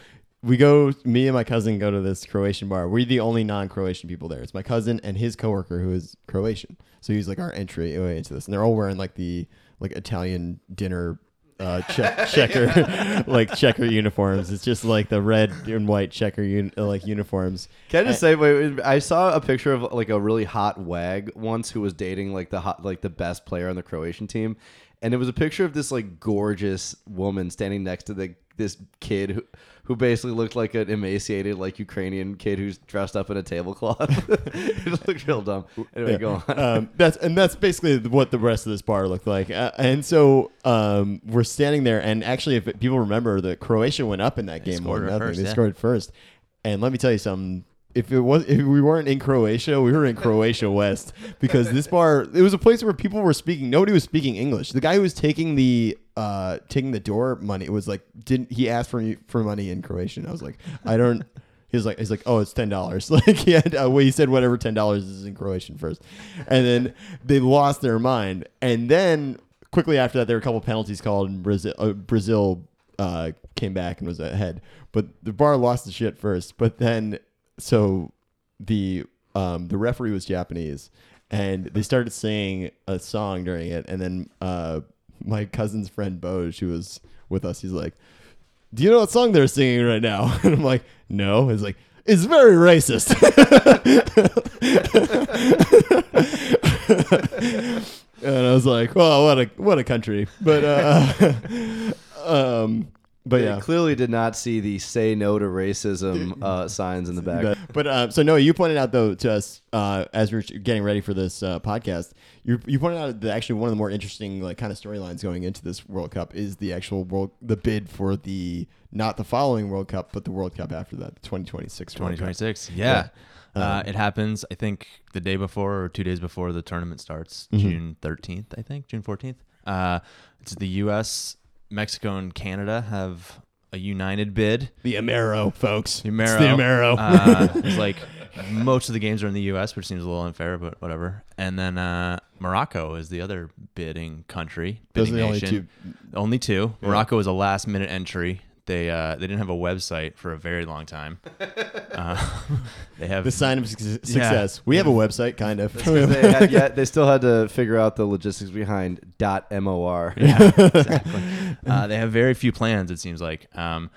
[SPEAKER 1] we go. Me and my cousin go to this Croatian bar. We're the only non-Croatian people there. It's my cousin and his coworker who is Croatian. So he's like our entry into this, and they're all wearing like the like Italian dinner. Uh, check, checker, like checker uniforms. It's just like the red and white checker un, like uniforms.
[SPEAKER 2] Can I just say, wait, wait, I saw a picture of like a really hot wag once who was dating like the hot, like the best player on the Croatian team, and it was a picture of this like gorgeous woman standing next to the this kid who, who basically looked like an emaciated like Ukrainian kid who's dressed up in a tablecloth. it looked real dumb. Anyway, go on.
[SPEAKER 1] um, that's and that's basically what the rest of this bar looked like. Uh, and so um, we're standing there, and actually, if people remember, the Croatia went up in that game more than nothing.
[SPEAKER 3] first,
[SPEAKER 1] they
[SPEAKER 3] yeah.
[SPEAKER 1] scored first. And let me tell you something. If it was, if we weren't in Croatia, we were in Croatia West because this bar, it was a place where people were speaking. Nobody was speaking English. The guy who was taking the, uh, taking the door money was like, didn't he asked for for money in Croatian? I was like, I don't. He was like, he's like, oh, it's ten dollars. Like he had, uh, well, he said whatever ten dollars is in Croatian first, and then they lost their mind. And then quickly after that, there were a couple penalties called, and Brazil, uh, Brazil uh, came back and was ahead. But the bar lost the shit first. But then, so the um, the referee was Japanese, and they started singing a song during it. And then uh, my cousin's friend Boj, who was with us, he's like, "Do you know what song they're singing right now?" And I'm like, "No." He's like, "It's very racist." and I was like, "Well, what a what a country!" But uh, um, but
[SPEAKER 2] They
[SPEAKER 1] yeah.
[SPEAKER 2] clearly did not see the "say no to racism" uh, signs in the back.
[SPEAKER 1] But, but uh, so no, you pointed out though to us uh, as we are getting ready for this uh, podcast. You you pointed out that actually one of the more interesting like kind of storylines going into this World Cup is the actual world the bid for the not the following World Cup but the World Cup after that, the 2026 World Cup.
[SPEAKER 3] 2026. Yeah.
[SPEAKER 1] Yeah.
[SPEAKER 3] Uh,
[SPEAKER 1] Um,
[SPEAKER 3] it happens, I think, the day before or two days before the tournament starts,
[SPEAKER 1] Mhm.
[SPEAKER 3] June 13th, I think, June 14th. Uh, it's the U.S., Mexico, and Canada have a united bid.
[SPEAKER 1] The Amero, folks.
[SPEAKER 3] The
[SPEAKER 1] It's
[SPEAKER 3] Amero.
[SPEAKER 1] the Amero.
[SPEAKER 3] uh, it's like most of the games are in the U.S., which seems a little unfair, but whatever. And then uh, Morocco is the other bidding country.
[SPEAKER 1] Those are the only
[SPEAKER 3] nation.
[SPEAKER 1] two.
[SPEAKER 3] Only two. Morocco was a last minute entry. They uh, they didn't have a website for a very long time. Uh, they have
[SPEAKER 1] the sign of suc-
[SPEAKER 3] Yeah.
[SPEAKER 1] success. We have a website, kind of.
[SPEAKER 2] They had, yeah, they still had to figure out the logistics behind dot .mor.
[SPEAKER 3] Yeah, exactly. uh, they have very few plans. It seems like, um,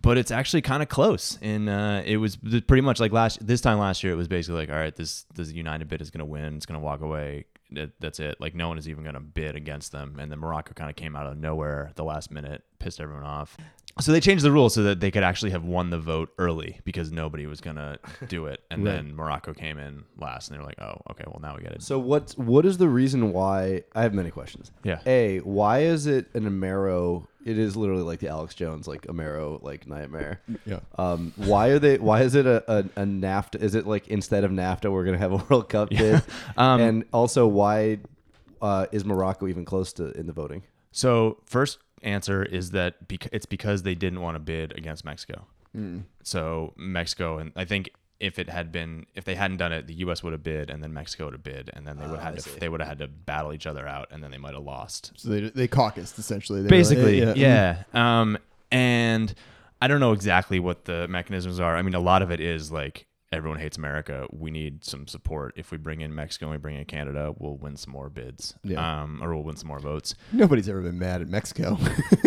[SPEAKER 3] but it's actually kind of close. And uh, it was th- pretty much like last this time last year. It was basically like, all right, this this United bid is going to win. It's going to walk away. That, that's it. Like no one is even going to bid against them. And then Morocco kind of came out of nowhere the last minute, pissed everyone off. So they changed the rules so that they could actually have won the vote early because nobody was going to do it. And
[SPEAKER 1] Right.
[SPEAKER 3] then Morocco came in last, and they were like, oh, okay, well now we got it.
[SPEAKER 2] So what what is the reason why? I have many questions.
[SPEAKER 3] Yeah.
[SPEAKER 2] A, why is it an Amero? It is literally like the Alex Jones like Amero like nightmare.
[SPEAKER 1] Yeah.
[SPEAKER 2] Um, why are they? Why is it a, a, a NAFTA? Is it like instead of NAFTA, we're gonna have a World Cup bid?
[SPEAKER 3] Um,
[SPEAKER 2] and also, why uh, is Morocco even close to in the voting?
[SPEAKER 3] So first answer is that bec- it's because they didn't want to bid against Mexico. So Mexico and I think if it had been if they hadn't done it, the U.S. would have bid and then Mexico would have bid and then they would
[SPEAKER 2] Ah,
[SPEAKER 3] have had to they would have had to battle each other out and then they might have lost.
[SPEAKER 1] So they they caucused essentially. They were like,
[SPEAKER 3] Basically,
[SPEAKER 1] yeah.
[SPEAKER 3] yeah. Um, and I don't know exactly what the mechanisms are. I mean, a lot of it is like everyone hates America. We need some support. If we bring in Mexico and we bring in Canada, we'll win some more bids.
[SPEAKER 1] Yeah.
[SPEAKER 3] Um, or we'll win some more votes.
[SPEAKER 1] Nobody's ever been mad at Mexico.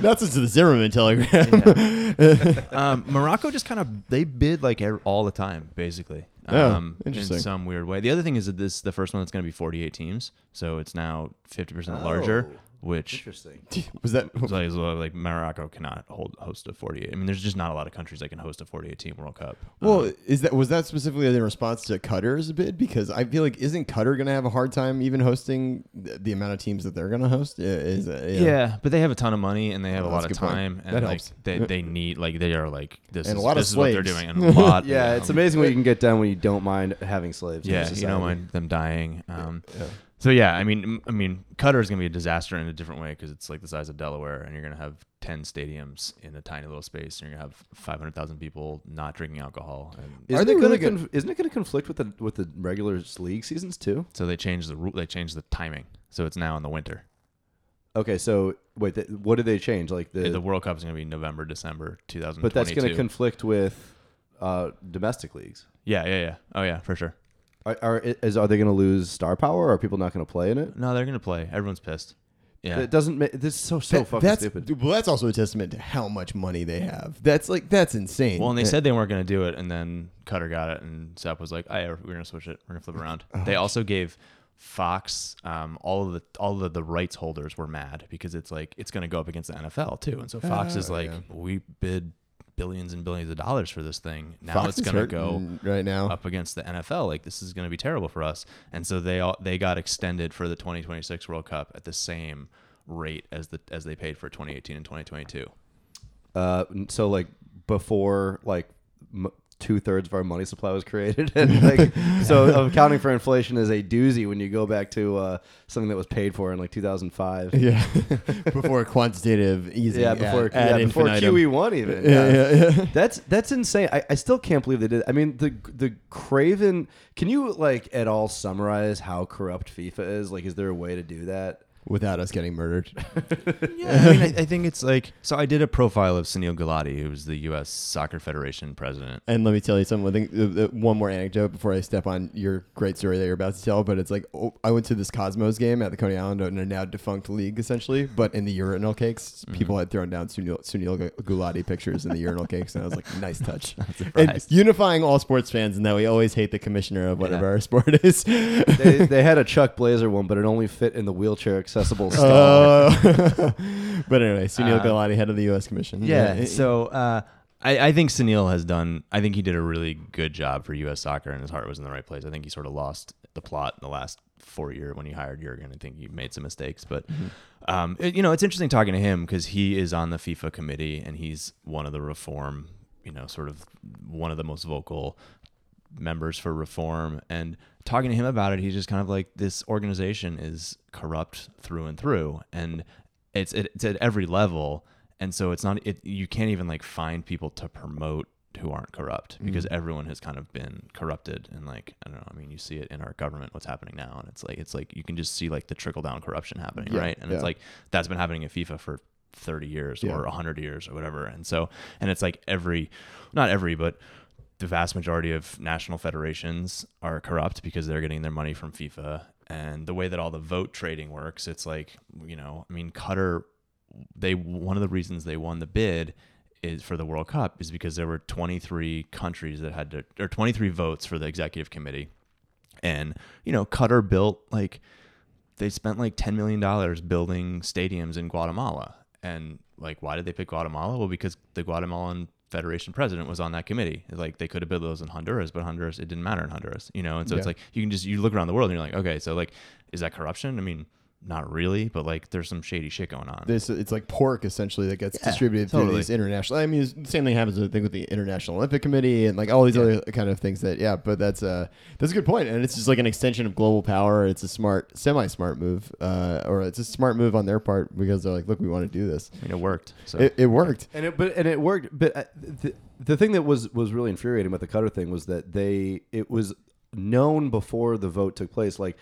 [SPEAKER 1] Not since the Zimmerman telegram.
[SPEAKER 3] um, Morocco just kind of they bid like all the time, basically.
[SPEAKER 1] Oh,
[SPEAKER 3] Um,
[SPEAKER 1] interesting.
[SPEAKER 3] In some weird way. The other thing is that this the first one that's going to be 48 teams, so it's now 50 percent larger,
[SPEAKER 2] Oh,
[SPEAKER 3] which
[SPEAKER 2] Interesting.
[SPEAKER 1] Was that?
[SPEAKER 3] is like, like Morocco cannot hold host a 48. I mean, there's just not a lot of countries that can host a 48 team World Cup.
[SPEAKER 1] Well,
[SPEAKER 3] Um,
[SPEAKER 1] is that was that specifically in response to Qatar's bid? Because I feel like isn't Qatar going to have a hard time even hosting the, the amount of teams that they're going to host? Yeah, Is uh,
[SPEAKER 3] yeah. but they have a ton of money and they have
[SPEAKER 1] Oh,
[SPEAKER 3] a lot
[SPEAKER 1] that's
[SPEAKER 3] of
[SPEAKER 1] good point.
[SPEAKER 3] time, and
[SPEAKER 1] That
[SPEAKER 3] like
[SPEAKER 1] helps.
[SPEAKER 3] they, they need like they are like this
[SPEAKER 1] And a
[SPEAKER 3] is
[SPEAKER 1] lot of
[SPEAKER 3] this is what they're
[SPEAKER 1] slaves.
[SPEAKER 3] doing, and a lot.
[SPEAKER 2] Yeah, it's
[SPEAKER 3] um,
[SPEAKER 2] amazing what you can get done when you don't mind having slaves. in
[SPEAKER 3] Yeah,
[SPEAKER 2] your
[SPEAKER 3] you don't mind them dying. Um,
[SPEAKER 1] Yeah.
[SPEAKER 3] So yeah, I mean, m- I mean, Qatar is gonna be a disaster in a different way because it's like the size of Delaware, and you're gonna have ten stadiums in a tiny little space, and you're gonna have five hundred thousand people not drinking alcohol, and
[SPEAKER 2] Isn't
[SPEAKER 1] they
[SPEAKER 2] it
[SPEAKER 1] really
[SPEAKER 2] gonna conf- isn't it going to conflict with the with the regular league seasons too?
[SPEAKER 3] so they changed the ru- they changed the timing, so it's now in the winter.
[SPEAKER 2] Okay, so wait, th- what did they change? Like the,
[SPEAKER 3] the World Cup is going to be November, December 2022.
[SPEAKER 2] but that's going to conflict with uh, domestic leagues.
[SPEAKER 3] yeah, yeah, yeah. Oh yeah, for sure.
[SPEAKER 2] Are are, is, are they going to lose star power? Or are people not going to play in it?
[SPEAKER 3] No, they're going to play. Everyone's pissed. Yeah.
[SPEAKER 2] It doesn't. make This is so so
[SPEAKER 1] That-
[SPEAKER 2] fucking
[SPEAKER 1] that's
[SPEAKER 2] stupid.
[SPEAKER 1] well, that's also a testament to how much money they have. That's like that's insane.
[SPEAKER 3] Well, and they
[SPEAKER 1] Uh,
[SPEAKER 3] said they weren't going to do it, and then Qatar got it, and Sepp was like, "Oh, yeah, we're going to switch it. We're going to flip it around."
[SPEAKER 1] Oh,
[SPEAKER 3] They also gave Fox um, all of the all of the rights holders were mad because it's like it's going to go up against the NFL too, and so Fox is
[SPEAKER 1] Oh,
[SPEAKER 3] like,
[SPEAKER 1] yeah.
[SPEAKER 3] "We bid billions and billions of dollars for this thing. Now
[SPEAKER 1] Fox
[SPEAKER 3] it's going to go
[SPEAKER 1] right now.
[SPEAKER 3] up against the NFL. Like this is going to be terrible for us." And so they all they got extended for the 2026 World Cup at the same rate as the as they paid for 2018 and 2022.
[SPEAKER 2] Uh, so like before like m- two thirds of our money supply was created, and like so accounting for inflation is a doozy when you go back to uh, something that was paid for in like 2005.
[SPEAKER 1] Yeah, before quantitative easing.
[SPEAKER 2] Yeah, before
[SPEAKER 1] ad, ad
[SPEAKER 2] yeah, before. QE one even.
[SPEAKER 1] Yeah, yeah, yeah.
[SPEAKER 2] That's that's insane. I, I still can't believe they did. I mean, the the Craven. Can you like at all summarize how corrupt FIFA is? Like, is there a way to do that?
[SPEAKER 1] Without us getting murdered.
[SPEAKER 3] Yeah, I mean, I, I think it's like so. I did a profile of Sunil Gulati, who was the U.S. Soccer Federation president.
[SPEAKER 1] And let me tell you something. Uh, uh, one more anecdote before I step on your great story that you're about to tell. But it's like oh, I went to this Cosmos game at the Coney Island, in a now defunct league, essentially. But in the urinal cakes,
[SPEAKER 3] Mm-hmm.
[SPEAKER 1] people had thrown down Sunil, Sunil Gu- Gulati pictures in the urinal cakes, and I was like, nice touch. and
[SPEAKER 3] surprised.
[SPEAKER 1] unifying all sports fans, and that we always hate the commissioner of whatever our sport is.
[SPEAKER 2] They, they had a Chuck Blazer one, but it only fit in the wheelchair accessible.
[SPEAKER 1] Uh, but anyway, Sunil
[SPEAKER 3] Uh,
[SPEAKER 1] head of the U.S. Commission.
[SPEAKER 3] Yeah. So uh, I, I think Sunil has done. I think he did a really good job for U.S. soccer, and his heart was in the right place. I think he sort of lost the plot in the last four year when he hired Jurgen. I think he made some mistakes, but um, it- you know, it's interesting talking to him because he is on the FIFA committee and he's one of the reform. You know, sort of one of the most vocal members for reform and talking to him about it he's just kind of like this organization is corrupt through and through and it's it's at every level and so it's not it you can't even like find people to promote who aren't corrupt mm-hmm. because everyone has kind of been corrupted and like I don't know I mean you see it in our government what's happening now and it's like it's like you can just see like the trickle down corruption happening
[SPEAKER 1] Yeah,
[SPEAKER 3] right and
[SPEAKER 1] yeah.
[SPEAKER 3] it's like that's been happening at FIFA for 30 years
[SPEAKER 1] Yeah.
[SPEAKER 3] or 100 years or whatever and so and it's like every not every but the vast majority of national federations are corrupt because they're getting their money from FIFA. And the way that all the vote trading works, it's like, you know, I mean, Qatar, they one of the reasons they won the bid is for the World Cup is because there were 23 countries that had to, or 23 votes for the executive committee. And, you know, Qatar built like, they spent like $10 million building stadiums in Guatemala. And like, why did they pick Guatemala? Well, because the Guatemalan Federation president was on that committee. Like, they could have built those in Honduras, but Honduras, it didn't matter in Honduras, you know? And so it's like, you can just, you look around the world and you're like, okay, so like, is that corruption? I mean, not really, but like, there's some shady shit going on.
[SPEAKER 1] This it's like pork essentially that gets
[SPEAKER 3] Yeah,
[SPEAKER 1] distributed through
[SPEAKER 3] totally.
[SPEAKER 1] these international. I mean, the same thing happens I think with the International Olympic Committee and like all these other kind of things that yeah. But that's a that's a good point, and it's just like an extension of global power. It's a smart, semi-smart move, uh, or it's a smart move on their part because they're like, look, we want to do this.
[SPEAKER 3] I mean, it worked. So
[SPEAKER 1] It, it worked.
[SPEAKER 2] and it but and it worked but uh, the, the thing that was was really infuriating about the Qatar thing was that they it was known before the vote took place like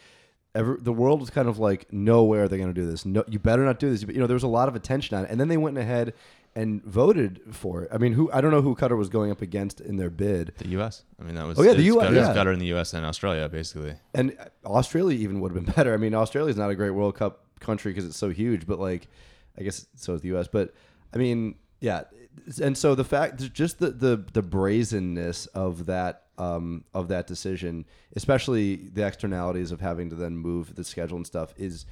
[SPEAKER 2] every, the world was kind of like no way are they going to do this no you better not do this you know there was a lot of attention on it and then they went ahead and voted for it i mean who i don't know who Qatar was going up against in their bid
[SPEAKER 3] the U.S. I mean, that was
[SPEAKER 2] Oh, yeah, the US,
[SPEAKER 3] Qatar,
[SPEAKER 2] yeah.
[SPEAKER 3] Qatar in the U.S. and Australia, basically.
[SPEAKER 2] and uh, Australia even would have been better. I mean, Australia is not a great World Cup country because it's so huge, but like, I guess so is the U.S. But I mean, yeah, and so the fact, just the the the brazenness of that um, of that decision, especially the externalities of having to then move the schedule and stuff, is,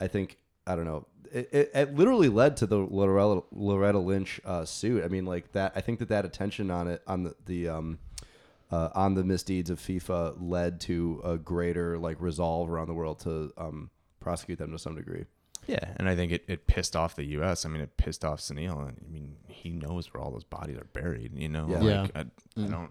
[SPEAKER 2] I think, I don't know. It, it, it literally led to the Loretta, Loretta Lynch uh, suit. I mean, like that. I think that that attention on it on the, the um, uh, on the misdeeds of FIFA led to a greater like resolve around the world to um, prosecute them to some degree.
[SPEAKER 3] Yeah, and I think it, it pissed off the U.S. I mean, it pissed off Sunil. I mean, he knows where all those bodies are buried. You know,
[SPEAKER 2] Yeah.
[SPEAKER 3] like
[SPEAKER 1] Yeah.
[SPEAKER 3] I, I don't.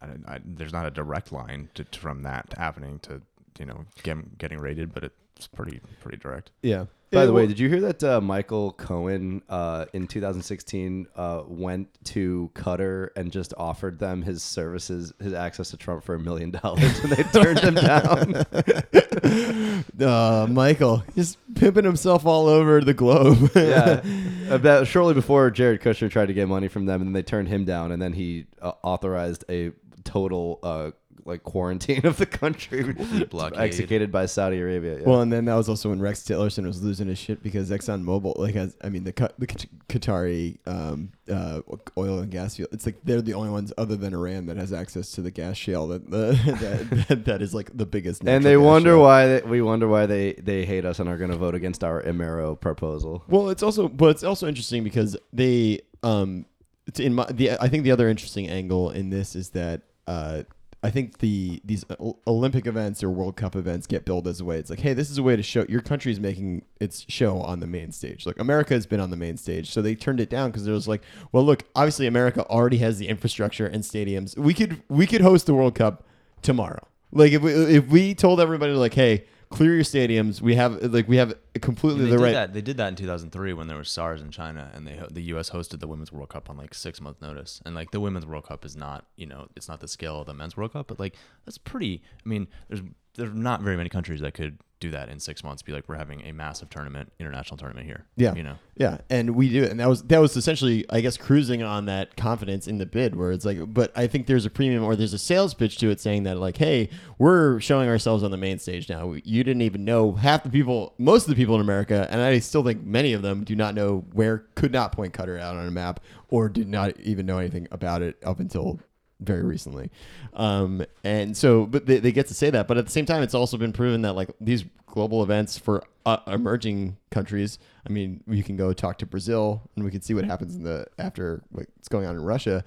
[SPEAKER 3] I, I, there's not a direct line to, to- from that happening to you know getting getting raided, but it's pretty pretty direct.
[SPEAKER 1] Yeah.
[SPEAKER 2] By
[SPEAKER 1] Yeah,
[SPEAKER 2] the way,
[SPEAKER 1] well-
[SPEAKER 2] did you hear that uh, Michael Cohen uh, in 2016 uh, went to Qatar and just offered them his services, his access to Trump for a million dollars, and they turned him down?
[SPEAKER 1] uh, Michael, just pimping himself all over the globe.
[SPEAKER 2] yeah, about shortly before Jared Kushner tried to get money from them, and they turned him down, and then he uh, authorized a total uh, like quarantine of the country,
[SPEAKER 3] blockade.
[SPEAKER 2] executed by Saudi Arabia. Yeah.
[SPEAKER 1] Well, and then that was also when Rex Tillerson was losing his shit because ExxonMobil, like, has, I mean, the the Qatari um, uh, oil and gas field. It's like they're the only ones other than Iran that has access to the gas shale that that, that, that is like the biggest.
[SPEAKER 2] and they wonder
[SPEAKER 1] shale.
[SPEAKER 2] why they, we wonder why they, they hate us and are going to vote against our Emero proposal.
[SPEAKER 1] Well, it's also, but it's also interesting because they, um, it's in my the I think the other interesting angle in this is that uh, I think the these Olympic events or World Cup events get billed as a way. It's like, hey, this is a way to show your country's making its show on the main stage. Like America has been on the main stage, so they turned it down because it was like, well, look, obviously America already has the infrastructure and stadiums. We could we could host the World Cup tomorrow. Like if we if we told everybody like, hey, clear your stadiums, we have like we have completely
[SPEAKER 3] they
[SPEAKER 1] the
[SPEAKER 3] did
[SPEAKER 1] right.
[SPEAKER 3] that. They did that in 2003 when there was SARS in China, and they the U.S. hosted the Women's World Cup on like six month notice. And like the Women's World Cup is not, you know, it's not the scale of the Men's World Cup, but like that's pretty. I mean, there's there's not very many countries that could do that in six months. Be like, we're having a massive tournament, international tournament here.
[SPEAKER 1] Yeah.
[SPEAKER 3] you know.
[SPEAKER 1] Yeah, and we do, it, and that was that was essentially, I guess, cruising on that confidence in the bid, where it's like, but I think there's a premium or there's a sales pitch to it saying that like, hey, we're showing ourselves on the main stage now. You didn't even know half the people, most of the people in America, and I still think many of them do not know where, could not point Qatar out on a map, or did not even know anything about it up until very recently. Um, and so, but they, they get to say that. But at the same time, it's also been proven that like these global events for uh, emerging countries. I mean, we can go talk to Brazil, and we can see what happens in the after what's going on in Russia.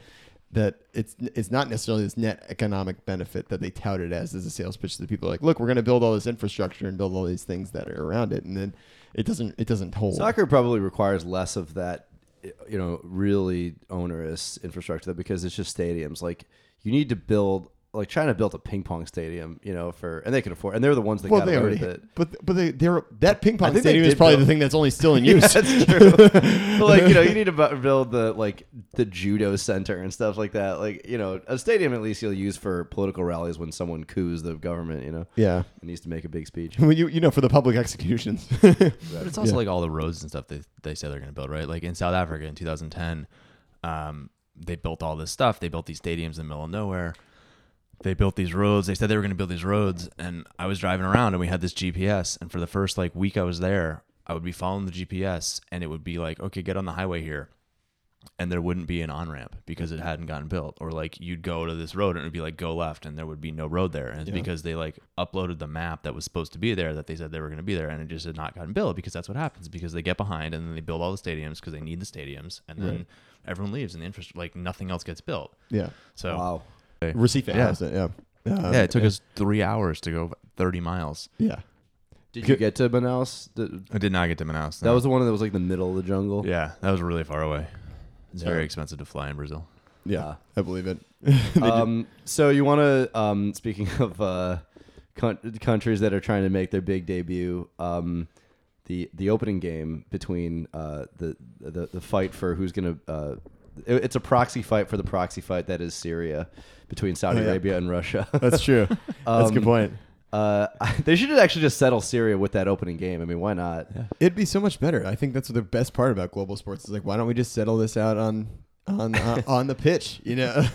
[SPEAKER 1] That it's it's not necessarily this net economic benefit that they touted as as a sales pitch to the people. Like, look, we're going to build all this infrastructure and build all these things that are around it, and then it doesn't it doesn't hold.
[SPEAKER 2] Soccer probably requires less of that, you know, really onerous infrastructure because it's just stadiums. Like you need to build, like China built a ping pong stadium, you know, for and they can afford, and they're the ones that
[SPEAKER 1] well,
[SPEAKER 2] got
[SPEAKER 1] they
[SPEAKER 2] away
[SPEAKER 1] already,
[SPEAKER 2] with it.
[SPEAKER 1] but but they they're that ping pong stadium is probably
[SPEAKER 2] build-
[SPEAKER 1] the thing that's only still in
[SPEAKER 2] Yeah,
[SPEAKER 1] use.
[SPEAKER 2] that's true. but like you know, you need to build the like the judo center and stuff like that. Like you know, a stadium at least you'll use for political rallies when someone coups the government. You know,
[SPEAKER 1] yeah,
[SPEAKER 2] and needs to make a big speech.
[SPEAKER 1] when you you know for the public executions.
[SPEAKER 3] But it's also
[SPEAKER 1] Yeah.
[SPEAKER 3] like all the roads and stuff they they say they're going to build, right? Like in South Africa in 2010, um, they built all this stuff. They built these stadiums in the middle of nowhere. They built these roads. They said they were going to build these roads, and I was driving around, and we had this GPS. And for the first like week I was there, I would be following the GPS, and it would be like, okay, get on the highway here, and there wouldn't be an on ramp because it hadn't gotten built. Or like you'd go to this road, and it would be like go left, and there would be no road there. And it's because they like uploaded the map that was supposed to be there that they said they were going to be there, and it just had not gotten built because that's what happens because they get behind and then they build all the stadiums because they need the stadiums, and then everyone leaves, and the infrastructure like nothing else gets built.
[SPEAKER 1] yeah,
[SPEAKER 3] So
[SPEAKER 2] Wow.
[SPEAKER 1] Recife
[SPEAKER 3] Yeah.
[SPEAKER 1] has it. Yeah, Um,
[SPEAKER 3] yeah, it took us three hours to go 30 miles.
[SPEAKER 1] Yeah,
[SPEAKER 2] Did you get to Manaus? The-
[SPEAKER 3] I did not get to Manaus.
[SPEAKER 2] That was the one that was like the middle of the jungle.
[SPEAKER 3] yeah, that was really far away. It's
[SPEAKER 2] Yeah.
[SPEAKER 3] very expensive to fly in Brazil.
[SPEAKER 1] yeah, I believe it.
[SPEAKER 2] Um, so you want to, um, speaking of uh, coun- countries that are trying to make their big debut, um, the the opening game between uh, the, the the fight for who's going to. It- it's a proxy fight for the proxy fight that is Syria between Saudi
[SPEAKER 1] Oh, yeah.
[SPEAKER 2] Arabia and Russia.
[SPEAKER 1] That's true. That's a good
[SPEAKER 2] Um,
[SPEAKER 1] point.
[SPEAKER 2] uh, they should actually just settle Syria with that opening game. I mean, why not?
[SPEAKER 1] It'd be so much better. I think that's the best part about global sports. Is like, why don't we just settle this out on on uh, on the pitch? You know.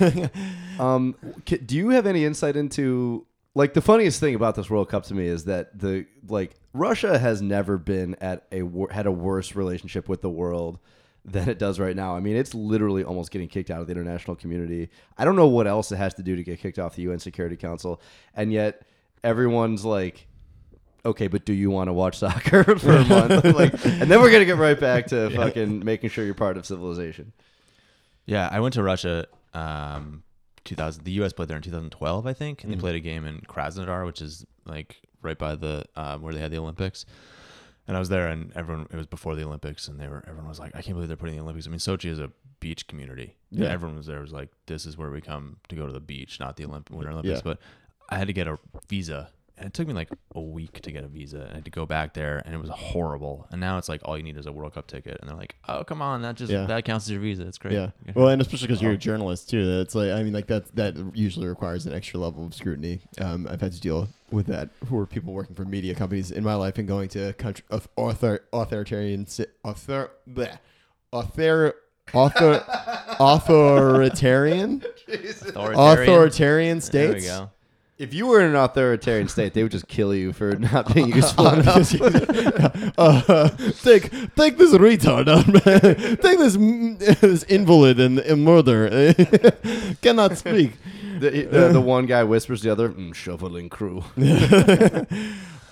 [SPEAKER 2] Um, do you have any insight into like the funniest thing about this World Cup to me is that the like Russia has never been at a had a worse relationship with the world than it does right now. I mean, it's literally almost getting kicked out of the international community. I don't know what else it has to do to get kicked off the UN Security Council, and yet everyone's like. Okay, but do you want to watch soccer for a month? like, and then we're gonna get right back to fucking making sure you're part of civilization.
[SPEAKER 3] Yeah, I went to Russia. Um, 2000. The U.S. played there in 2012, I think, and they played a game in Krasnodar, which is like right by the um, where they had the Olympics. And I was there, and everyone. It was before the Olympics, and they were. Everyone was like, "I can't believe they're putting the Olympics." I mean, Sochi is a beach community. Yeah. Everyone was there. Was like, "This is where we come to go to the beach, not the Olymp- Winter Olympics."
[SPEAKER 1] Yeah.
[SPEAKER 3] But I had to get a visa and it took me like a week to get a visa. I had to go back there, and it was horrible. And now it's like all you need is a World Cup ticket, and they're like, "Oh, come on, that just
[SPEAKER 1] Yeah.
[SPEAKER 3] that counts as your visa. It's great."
[SPEAKER 1] Yeah. Well, and especially because you're a journalist too. It's like I mean, like that that usually requires an extra level of scrutiny. Um, I've had to deal with that for people working for media companies in my life and going to a country of author authoritarian si- author bleh, author author authoritarian
[SPEAKER 3] authoritarian.
[SPEAKER 1] authoritarian
[SPEAKER 3] There we
[SPEAKER 1] states.
[SPEAKER 3] go.
[SPEAKER 2] If you were in an authoritarian state, they would just kill you for not being useful
[SPEAKER 1] uh, take take this retard on man. take this this invalid and, and murder cannot speak.
[SPEAKER 2] The, the, the one guy whispers the other, mm, shoveling crew.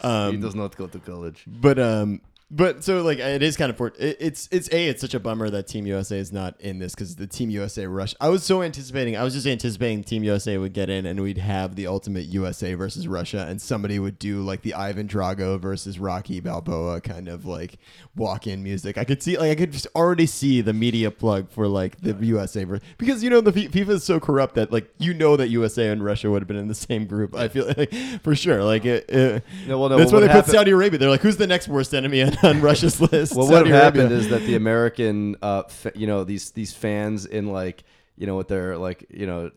[SPEAKER 1] Um,
[SPEAKER 2] he does not go to college.
[SPEAKER 1] But um, but so like it is kind of for it, it's it's a it's such a bummer that Team USA is not in this because the Team USA rush. I was so anticipating. I was just anticipating Team USA would get in and we'd have the ultimate USA versus Russia, and somebody would do like the Ivan Drago versus Rocky Balboa kind of like walk in music. I could see like I could just already see the media plug for like the USA versus because you know the F- FIFA is so corrupt that like you know that USA and Russia would have been in the same group. I feel like for sure. Like it. it
[SPEAKER 2] No, well, no,
[SPEAKER 1] that's
[SPEAKER 2] what
[SPEAKER 1] why they
[SPEAKER 2] happened-
[SPEAKER 1] put Saudi Arabia. They're like, who's the next worst enemy on, Russia's list?
[SPEAKER 2] Well, what happened
[SPEAKER 1] Arabia.
[SPEAKER 2] is that the American, uh, fa- you know, these these fans in like, you know, with their like, you know,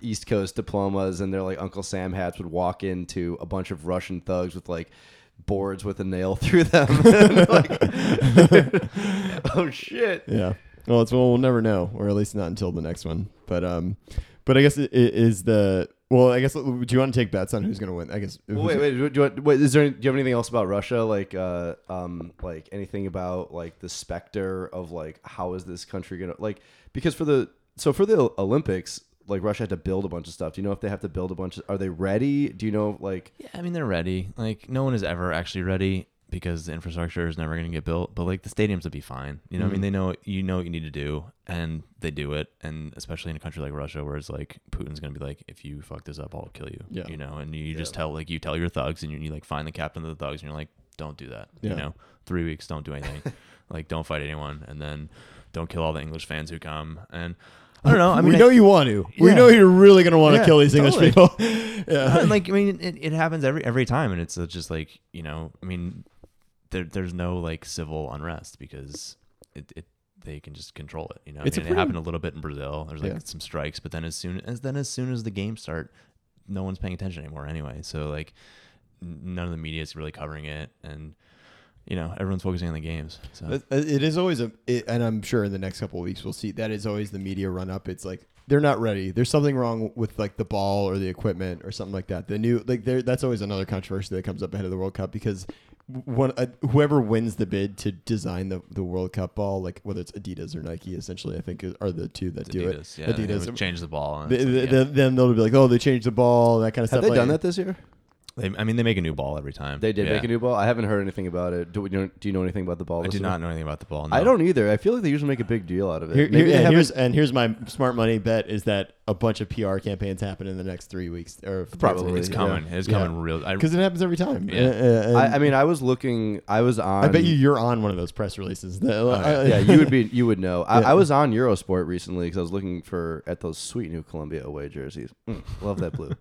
[SPEAKER 2] East Coast diplomas and their like Uncle Sam hats would walk into a bunch of Russian thugs with like boards with a nail through them. Like, oh shit!
[SPEAKER 1] yeah. Well, it's well, we'll never know, or at least not until the next one. But um, but I guess it, it is the well. I guess do you want to take bets on who's going to win? I guess.
[SPEAKER 2] Well, wait, wait, do you, want, wait. Is there? Do you have anything else about Russia? Like, uh, um, like anything about like the specter of like how is this country gonna like? Because for the so for the Olympics, like Russia had to build a bunch of stuff. Do you know if they have to build a bunch? Of, are they ready? Do you know like?
[SPEAKER 3] Yeah, I mean they're ready. Like no one is ever actually ready because the infrastructure is never going to get built. But like the stadiums would be fine. You know, what I mean mm-hmm. they know you know what you need to do, and they do it. And especially in a country like Russia, where it's like Putin's going to be like, if you fuck this up, I'll kill you.
[SPEAKER 1] Yeah.
[SPEAKER 3] You know, and you just tell like you tell your thugs, and you, you like find the captain of the thugs, and you're like, don't do that.
[SPEAKER 1] Yeah.
[SPEAKER 3] You know, three weeks, don't do anything. like don't fight anyone, and then don't kill all the English fans who come. And I oh, don't know. I mean,
[SPEAKER 1] we
[SPEAKER 3] I-
[SPEAKER 1] know you want to. We know you're really going to want to
[SPEAKER 3] Yeah,
[SPEAKER 1] kill these
[SPEAKER 3] totally.
[SPEAKER 1] English people. yeah.
[SPEAKER 3] and like I mean, it, it happens every every time, and it's just like you know, I mean, there there's no like civil unrest because it, it they can just control it. You know,
[SPEAKER 1] It's
[SPEAKER 3] mean,
[SPEAKER 1] pretty-
[SPEAKER 3] it happened a little bit in Brazil. There's like
[SPEAKER 1] Yeah.
[SPEAKER 3] some strikes, but then as soon as then as soon as the games start, no one's paying attention anymore anyway. So like, none of the media is really covering it, and you know, everyone's focusing on the games. So
[SPEAKER 1] It- uh, It is always a, it, and I'm sure in the next couple of weeks we'll see that is always the media run up. It's like they're not ready. There's something wrong with like the ball or the equipment or something like that. The new like there that's always another controversy that comes up ahead of the World Cup because one uh, whoever wins the bid to design the, the World Cup ball, like whether it's Adidas or Nike, essentially I think is- are the two that do it.
[SPEAKER 3] Adidas, yeah, they would change the ball. And
[SPEAKER 1] They-
[SPEAKER 3] like, yeah.
[SPEAKER 1] Then they'll be like, oh, they changed the ball, that kind of
[SPEAKER 2] Have
[SPEAKER 1] stuff.
[SPEAKER 2] Have they done that this year?
[SPEAKER 3] They, I mean, they make a new ball every time.
[SPEAKER 2] They did
[SPEAKER 3] Yeah.
[SPEAKER 2] make a new ball. I haven't heard anything about it. Do, we, do you know anything about the ball?
[SPEAKER 3] I do not know anything about the ball.
[SPEAKER 2] I don't either. I feel like they usually make a big deal out of it.
[SPEAKER 1] Here,
[SPEAKER 2] Maybe
[SPEAKER 1] here-
[SPEAKER 2] they
[SPEAKER 1] and
[SPEAKER 2] haven't-
[SPEAKER 1] here's and here's my smart money bet is that a bunch of PR campaigns happen in the next three weeks or
[SPEAKER 2] Probably.
[SPEAKER 3] It's
[SPEAKER 2] Yeah.
[SPEAKER 3] coming. It's
[SPEAKER 1] Yeah.
[SPEAKER 3] coming real. I,
[SPEAKER 1] because it happens every time.
[SPEAKER 3] Yeah.
[SPEAKER 1] Uh, uh, and
[SPEAKER 2] I, I mean, I was looking. I was on.
[SPEAKER 1] I bet you you're on one of those press releases. That, uh,
[SPEAKER 2] yeah, you would be. You would know. I,
[SPEAKER 1] Yeah.
[SPEAKER 2] I was on Eurosport recently because I was looking for at those sweet new Colombia away jerseys. Mm, love that blue.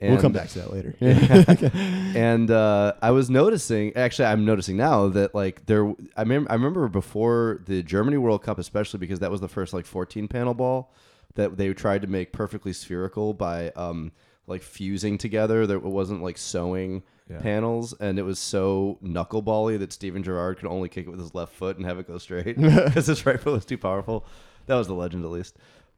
[SPEAKER 1] We'll come back to that later.
[SPEAKER 2] and uh, I was noticing. Actually, I'm noticing now that like there. I remember. I remember before the Germany World Cup, especially because that was the first like 14 panel ball that they tried to make perfectly spherical by um like fusing together. There it wasn't like sewing panels, and it was so knucklebally that Steven Gerrard could only kick it with his left foot and have it go straight because his right foot was too powerful. That was the legend, at least.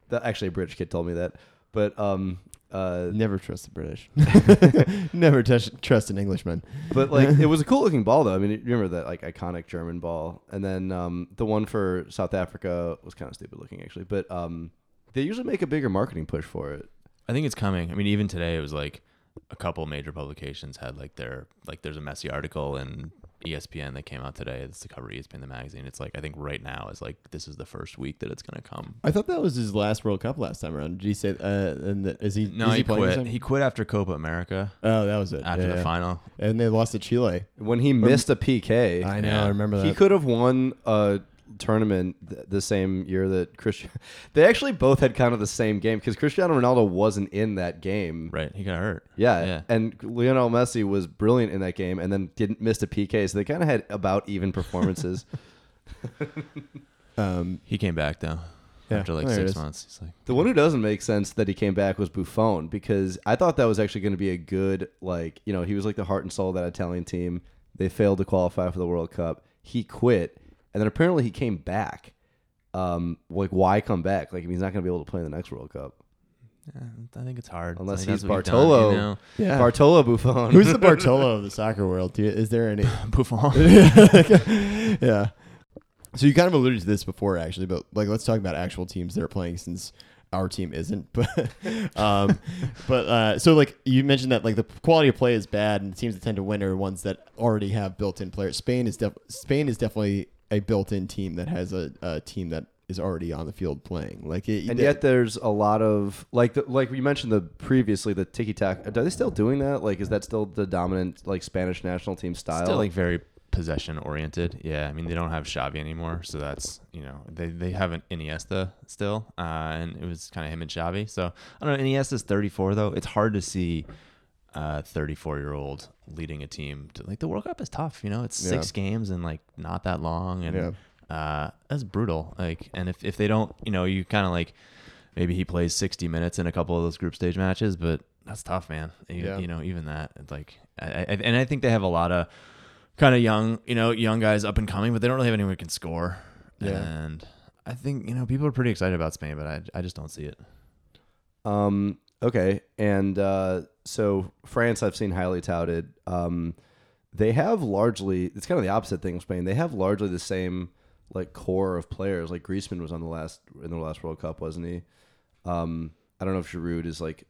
[SPEAKER 2] That actually a British kid told me that. But um, uh,
[SPEAKER 1] Never trust the British. Never touch, trust an Englishman.
[SPEAKER 2] But like it was a cool looking ball though. I mean, you remember that like iconic German ball, and then um, the one for South Africa was kind of stupid looking actually. But um, they usually make a bigger marketing push for it.
[SPEAKER 3] I think it's coming. I mean, even today it was like a couple major publications had like their like there's a Messi article in ESPN that came out today. It's the cover of ESPN the magazine. It's like I think right now is like this is the first week that it's gonna come.
[SPEAKER 1] I thought that was his last World Cup last time around. Did he say? Uh, and the, is he?
[SPEAKER 3] No,
[SPEAKER 1] is
[SPEAKER 3] he,
[SPEAKER 1] playing this
[SPEAKER 3] quit. He quit after Copa America
[SPEAKER 1] Oh, that was it.
[SPEAKER 3] after
[SPEAKER 1] Yeah,
[SPEAKER 3] the
[SPEAKER 1] yeah.
[SPEAKER 3] final.
[SPEAKER 1] and they lost to Chile.
[SPEAKER 2] When he missed a PK,
[SPEAKER 1] I know.
[SPEAKER 3] Yeah.
[SPEAKER 1] I remember that.
[SPEAKER 2] he could have won a tournament th- the same year that Christian. They actually both had kind of the same game because Cristiano Ronaldo wasn't in that game.
[SPEAKER 3] Right, he got hurt.
[SPEAKER 2] Yeah,
[SPEAKER 3] Yeah.
[SPEAKER 2] and Lionel Messi was brilliant in that game, and then didn't miss a PK, so they kind of had about even performances.
[SPEAKER 1] Um,
[SPEAKER 3] He came back though.
[SPEAKER 1] Yeah,
[SPEAKER 3] After like
[SPEAKER 1] there
[SPEAKER 3] six months. He's like
[SPEAKER 2] the one who doesn't make sense that he came back was Buffon because I thought that was actually going to be a good like you know he was like the heart and soul of that Italian team. They failed to qualify for the World Cup. He quit, and then apparently he came back. Um, like why come back? Like he's not going to be able to play in the next World Cup
[SPEAKER 3] "Eh, I think it's hard.
[SPEAKER 2] unless
[SPEAKER 3] I think
[SPEAKER 2] he's
[SPEAKER 3] that's done,
[SPEAKER 2] Bartolo.
[SPEAKER 3] you know?
[SPEAKER 1] Yeah.
[SPEAKER 2] Bartolo Buffon.
[SPEAKER 1] who's the Bartolo of the soccer world? Do you, is there any?
[SPEAKER 3] Buffon.
[SPEAKER 1] yeah. So you kind of alluded to this before, actually, but like, let's talk about actual teams that are playing since our team isn't. But, um, but uh, so like you mentioned that like the quality of play is bad, and the teams that tend to win are ones that already have built-in players. Spain is def- Spain is definitely a built-in team that has a, a team that is already on the field playing. Like, it,
[SPEAKER 2] and yet there's a lot of like the, like we mentioned the previously the tiki tac. Are they still doing that? Like, is that still the dominant like Spanish national team style?
[SPEAKER 3] Still like very possession oriented. Yeah, I mean they don't have Xavi anymore, so that's you know they they have an Iniesta still, uh, and it was kind of him and Xavi. So I don't know. Iniesta's 34 though. It's hard to see a 34 year old leading a team. To, like the World Cup is tough. You know, it's six games and like not that long, and
[SPEAKER 1] Yeah.
[SPEAKER 3] uh, that's brutal. Like, and if if they don't, you know, you kind of like maybe he plays 60 minutes in a couple of those group stage matches, but that's tough, man. You,
[SPEAKER 1] Yeah.
[SPEAKER 3] you know, even that, it's like, I, I, and I think they have a lot of kind of young, you know, young guys up and coming, but they don't really have anyone who can score.
[SPEAKER 1] Yeah.
[SPEAKER 3] And I think, you know, people are pretty excited about Spain, but I, I just don't see it.
[SPEAKER 2] Um. Okay. And uh, so France, I've seen highly touted. Um, they have largely. It's kind of the opposite thing. of Spain. They have largely the same like core of players. Like Griezmann was on the last in the last World Cup, wasn't he? Um. I don't know if Giroud is like.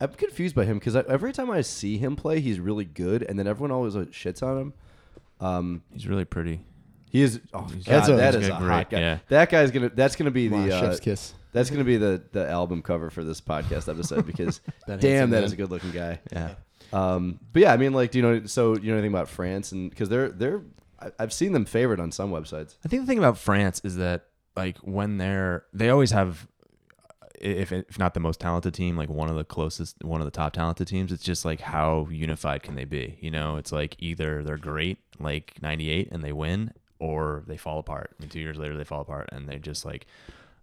[SPEAKER 2] I'm confused by him because every time I see him play, he's really good, and then everyone always like, shits on him. Um,
[SPEAKER 3] He's really pretty.
[SPEAKER 2] he is. Oh God,
[SPEAKER 1] That's a-
[SPEAKER 2] that
[SPEAKER 3] he's
[SPEAKER 2] is
[SPEAKER 3] got
[SPEAKER 2] a
[SPEAKER 3] great-
[SPEAKER 2] hot guy.
[SPEAKER 3] yeah.
[SPEAKER 2] That guy's gonna. That's gonna be
[SPEAKER 1] Wow,
[SPEAKER 2] the uh,
[SPEAKER 1] chef's kiss.
[SPEAKER 2] That's gonna be the the album cover for this podcast episode because
[SPEAKER 1] That
[SPEAKER 2] damn,
[SPEAKER 1] handsome
[SPEAKER 2] that
[SPEAKER 1] man.
[SPEAKER 2] is a good looking guy.
[SPEAKER 3] Yeah.
[SPEAKER 2] Um, but yeah, I mean, like, do you know? So you know anything about France and because they're they're I- I've seen them favored on some websites.
[SPEAKER 3] I think the thing about France is that like when they're they always have if if not the most talented team, like one of the closest one of the top talented teams, it's just like how unified can they be? You know, it's like either they're great like 98 and they win or they fall apart. And 2 years later they fall apart and they just like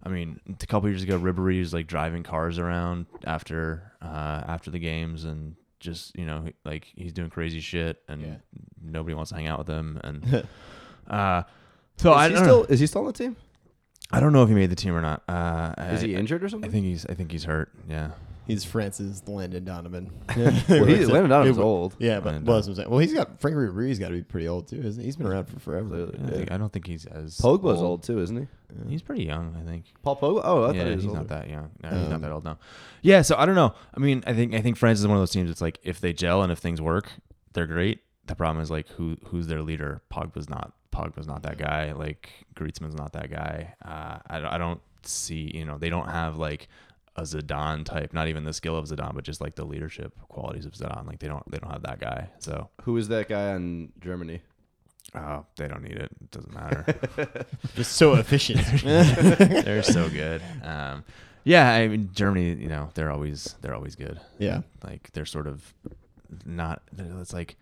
[SPEAKER 3] I mean, a couple years ago Ribéry was like driving cars around after uh after the games and just, you know, like he's doing crazy shit and
[SPEAKER 1] Yeah.
[SPEAKER 3] nobody wants to hang out with him and uh so I
[SPEAKER 2] is he
[SPEAKER 3] don't
[SPEAKER 2] still
[SPEAKER 3] know.
[SPEAKER 2] is he still on the team?
[SPEAKER 3] I don't know if he made the team or not. Uh,
[SPEAKER 2] Is
[SPEAKER 3] I,
[SPEAKER 2] he injured or something?
[SPEAKER 3] I
[SPEAKER 2] something?
[SPEAKER 3] think he's. I think he's hurt. Yeah.
[SPEAKER 1] He's France's Landon Donovan.
[SPEAKER 2] well, he, Landon Donovan's
[SPEAKER 1] It-
[SPEAKER 2] old.
[SPEAKER 1] Yeah, but
[SPEAKER 3] Landon
[SPEAKER 1] well, that's what I'm saying. Well, he's got Franck Ribéry's got to be pretty old too, isn't he? He's been around for forever.
[SPEAKER 2] Clearly.
[SPEAKER 3] I, think, I don't think he's as.
[SPEAKER 2] Pogba's old. too, isn't he?
[SPEAKER 3] He's pretty young. I think.
[SPEAKER 2] Paul Pogba. Oh, I thought
[SPEAKER 3] yeah,
[SPEAKER 2] he was
[SPEAKER 3] he's
[SPEAKER 2] older.
[SPEAKER 3] not that young. No, he's
[SPEAKER 1] Um,
[SPEAKER 3] not that old now. Yeah, so I don't know. I mean, I think I think France is one of those teams. It's like if they gel and if things work, they're great. The problem is like who who's their leader? Pogba's not. Pogba's not that guy. Like Griezmann's not that guy. Uh, I I don't see. You know, they don't have like a Zidane type. Not even the skill of Zidane, but just like the leadership qualities of Zidane. Like they don't they don't have that guy. So
[SPEAKER 2] Who is that guy on Germany?
[SPEAKER 3] oh, they don't need it. It doesn't matter.
[SPEAKER 1] Just so efficient.
[SPEAKER 3] they're so good. Um, yeah, I mean Germany. You know, they're always they're always good.
[SPEAKER 1] yeah.
[SPEAKER 3] like they're sort of not it's like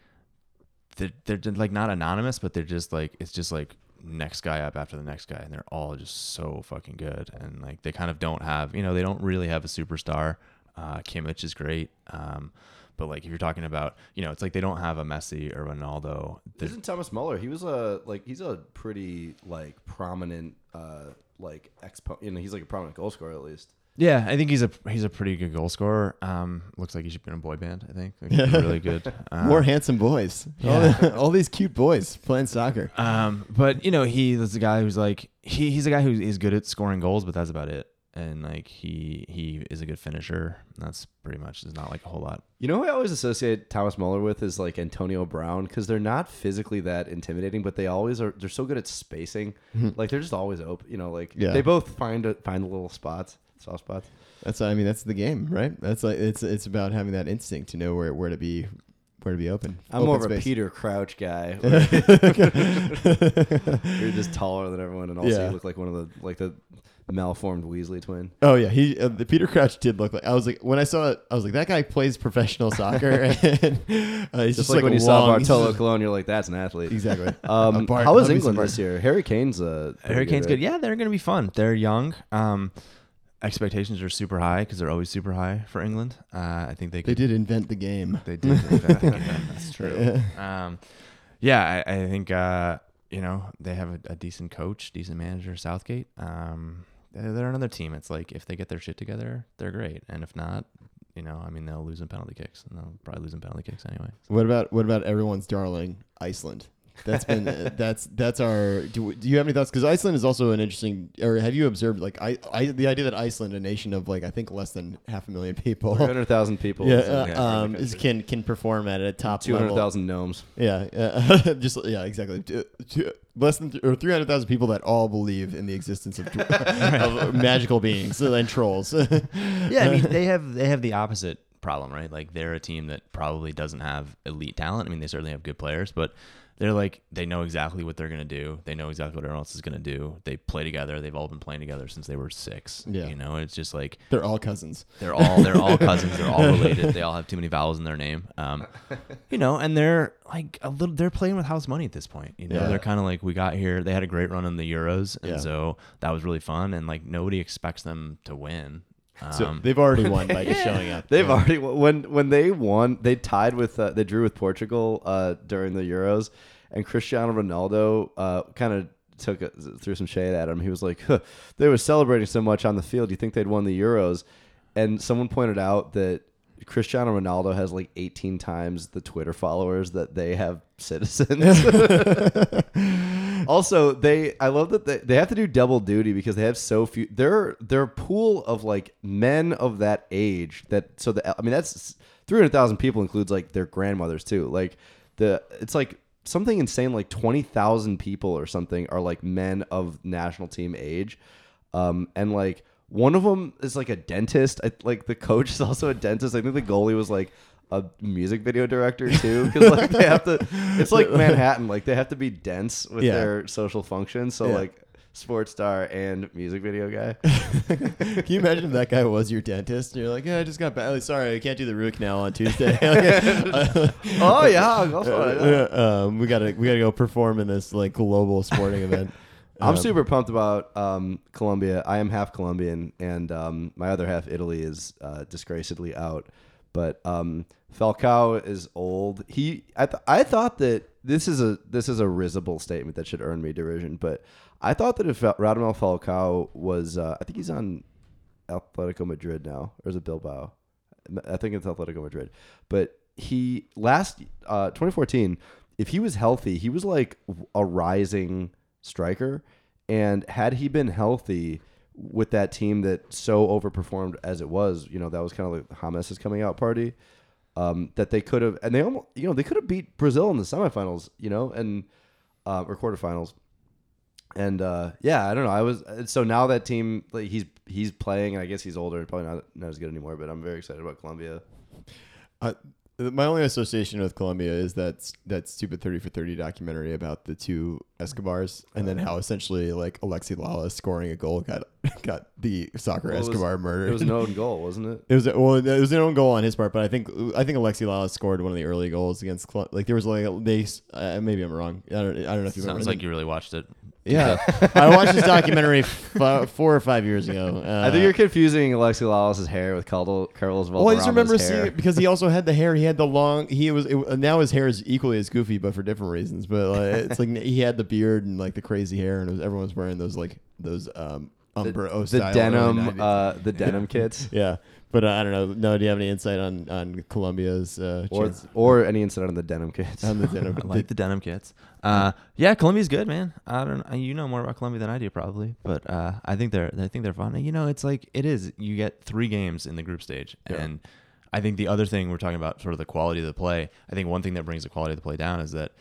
[SPEAKER 3] they're, they're like not anonymous but they're just like it's just like next guy up after the next guy and they're all just so fucking good and like they kind of don't have you know they don't really have a superstar uh Kimmich is great um but like if you're talking about you know it's like they don't have a Messi or Ronaldo They're-
[SPEAKER 2] Isn't Thomas Muller? He was a like he's a pretty like prominent uh like expo. You know, he's like a prominent goal scorer at least.
[SPEAKER 3] Yeah I think he's a he's a pretty good goal scorer um looks like he should be in a boy band I think like, he's really good um,
[SPEAKER 1] More handsome boys. All, the- all these cute boys playing soccer.
[SPEAKER 3] Um, but you know, he is a guy who's like he, he's a guy who is good at scoring goals, but that's about it. And like he he is a good finisher. That's pretty much there's not like a whole lot.
[SPEAKER 2] You know who I always associate Thomas Muller with is like Antonio Brown because they're not physically that intimidating, but they always are. They're so good at spacing. like they're just always open. You know, like
[SPEAKER 1] Yeah.
[SPEAKER 2] they both find a, find the little spots, soft spots.
[SPEAKER 1] That's I mean that's the game, right? That's like it's it's about having that instinct to know where where to be where to be open.
[SPEAKER 2] I'm
[SPEAKER 1] Open
[SPEAKER 2] more of a. Peter Crouch guy. where You're just taller than everyone, and also
[SPEAKER 1] Yeah.
[SPEAKER 2] you look like one of the like the malformed Weasley twin.
[SPEAKER 1] Oh yeah, he uh, the Peter Crouch did look like. I was like when I saw it, I was like that guy plays professional soccer, and uh, he's
[SPEAKER 2] Just,
[SPEAKER 1] just,
[SPEAKER 2] like, when
[SPEAKER 1] a
[SPEAKER 2] you saw Bartolo Colon, you're like, that's an athlete.
[SPEAKER 1] Exactly.
[SPEAKER 2] Um,
[SPEAKER 1] Bart-
[SPEAKER 2] how is
[SPEAKER 1] obviously
[SPEAKER 2] England this year? Harry Kane's uh,
[SPEAKER 3] Harry Kane's
[SPEAKER 2] right?
[SPEAKER 3] good. Yeah, they're going to be fun. They're young. Um, expectations are super high because they're always super high for England. Uh, I think they could, They
[SPEAKER 1] did invent the game.
[SPEAKER 3] They did. invent the game. That's true. Um, yeah, I, I think uh, you know they have a, a decent coach, decent manager, Southgate. Um, they're, they're another team. It's like if they get their shit together, they're great, and if not, you know, I mean, they'll lose in penalty kicks, and they'll probably lose in penalty kicks anyway.
[SPEAKER 1] What about what about everyone's darling Iceland? That's been uh, that's that's our. Do, do you have any thoughts? Because Iceland is also an interesting. Or have you observed like I, I the idea that Iceland, a nation of like I think less than half a million people,
[SPEAKER 2] 300,000 people.
[SPEAKER 1] yeah, uh, um, is, can can perform at a top
[SPEAKER 2] 200,000 gnomes.
[SPEAKER 1] Yeah, uh, just yeah, exactly. Two- two- less than th- or three hundred thousand people that all believe in the existence of, of magical beings and trolls.
[SPEAKER 3] Yeah, I mean, they have they have the opposite problem, right? Like they're a team that probably doesn't have elite talent. I mean, they certainly have good players, but they're like they know exactly what they're gonna do. They know exactly what everyone else is gonna do. They play together. They've all been playing together since they were six.
[SPEAKER 1] Yeah.
[SPEAKER 3] you know, it's just like
[SPEAKER 1] They're all cousins.
[SPEAKER 3] they're all they're all cousins. They're all related. They all have too many vowels in their name. Um, you know, and they're like a little. They're playing with house money at this point. You know,
[SPEAKER 1] Yeah.
[SPEAKER 3] they're kind of like we got here. They had a great run in the Euros, and
[SPEAKER 1] Yeah.
[SPEAKER 3] so that was really fun. And like nobody expects them to win.
[SPEAKER 1] So
[SPEAKER 3] Um,
[SPEAKER 1] they've already won by just showing up.
[SPEAKER 2] They've
[SPEAKER 1] Yeah.
[SPEAKER 2] already when when they won, they tied with uh, they drew with Portugal uh, during the Euros, and Cristiano Ronaldo uh, kind of took a, threw some shade at him. He was like, huh, "They were celebrating so much on the field. You think they'd won the Euros?" And someone pointed out that Cristiano Ronaldo has like 18 times the Twitter followers that they have citizens. also, they I love that they, they have to do double duty because they have so few. Their their pool of like men of that age that so the I mean that's 300,000 people includes like their grandmothers too. Like the it's like something insane like 20,000 people or something are like men of national team age. Um and like one of them is like a dentist. I, like the coach is also a dentist. I think the goalie was like a music video director too, because like they have to. It's like Manhattan. Like they have to be dense with
[SPEAKER 1] Yeah.
[SPEAKER 2] their social functions. So
[SPEAKER 1] Yeah.
[SPEAKER 2] like sports star and music video guy.
[SPEAKER 1] Can you imagine if that guy was your dentist? And you're like, yeah, I just got back. Sorry, I can't do the root canal on Tuesday.
[SPEAKER 2] oh yeah, fine, yeah.
[SPEAKER 1] Uh, um, we gotta we gotta go perform in this like global sporting event.
[SPEAKER 2] I'm
[SPEAKER 1] Um,
[SPEAKER 2] super pumped about um, Colombia. I am half Colombian, and um, my other half Italy is uh, disgracedly out. But um, Falcao is old. He, I, th- I thought that this is a this is a risible statement that should earn me derision. But I thought that if Radamel Falcao was, uh, I think he's on Atletico Madrid now, or is it Bilbao? I think it's Atletico Madrid. But he last uh, 2014, if he was healthy, he was like a rising striker. And had he been healthy with that team that so overperformed as it was, you know, that was kind of like James' coming out party. Um, that they could have, and they almost, you know, they could have beat Brazil in the semifinals, you know, and uh, or quarterfinals. And uh, yeah, I don't know. I was so now that team, like he's he's playing, and I guess he's older probably not not as good anymore. But I'm very excited about Colombia.
[SPEAKER 1] Uh, my only association with Colombia is that that stupid Thirty for Thirty documentary about the two Escobars, and then how essentially like Alexi Lalas scoring a goal got got the soccer
[SPEAKER 2] Well, was-
[SPEAKER 1] Escobar murdered.
[SPEAKER 2] It was an own goal, wasn't it?
[SPEAKER 1] It was well, it was an own goal on his part, but I think I think Alexi Lalas scored one of the early goals against Col- like there was like they uh, maybe I'm wrong. I don't I don't know if you
[SPEAKER 3] sounds
[SPEAKER 1] remember.
[SPEAKER 3] like you really watched it.
[SPEAKER 1] Yeah, I watched this documentary f- four or five years ago. Uh,
[SPEAKER 2] I think you're confusing Alexi Lalas's hair with Carlos Carlos
[SPEAKER 1] Well, I just remember
[SPEAKER 2] Valderrama's
[SPEAKER 1] seeing it because he also had the hair. He had the long. He was it, now his hair is equally as goofy, but for different reasons. But like, it's like he had the beard and like the crazy hair, and it was, everyone was wearing those like those um Umbro
[SPEAKER 2] the
[SPEAKER 1] style early
[SPEAKER 2] denim, uh, the denim kits,
[SPEAKER 1] yeah, but uh, I don't know. No, do you have any insight on on Colombia's uh,
[SPEAKER 2] or or any incident on the denim kits.
[SPEAKER 1] on the denim?
[SPEAKER 3] I like the denim kits. Uh, yeah, Colombia's good, man. I don't. You know more about Colombia than I do, probably. But uh, I think they're. I think they're fun. You know, it's like it is. You get three games in the group stage, and I think the other thing we're talking about, sort of the quality of the play. I think one thing that brings the quality of the play down is that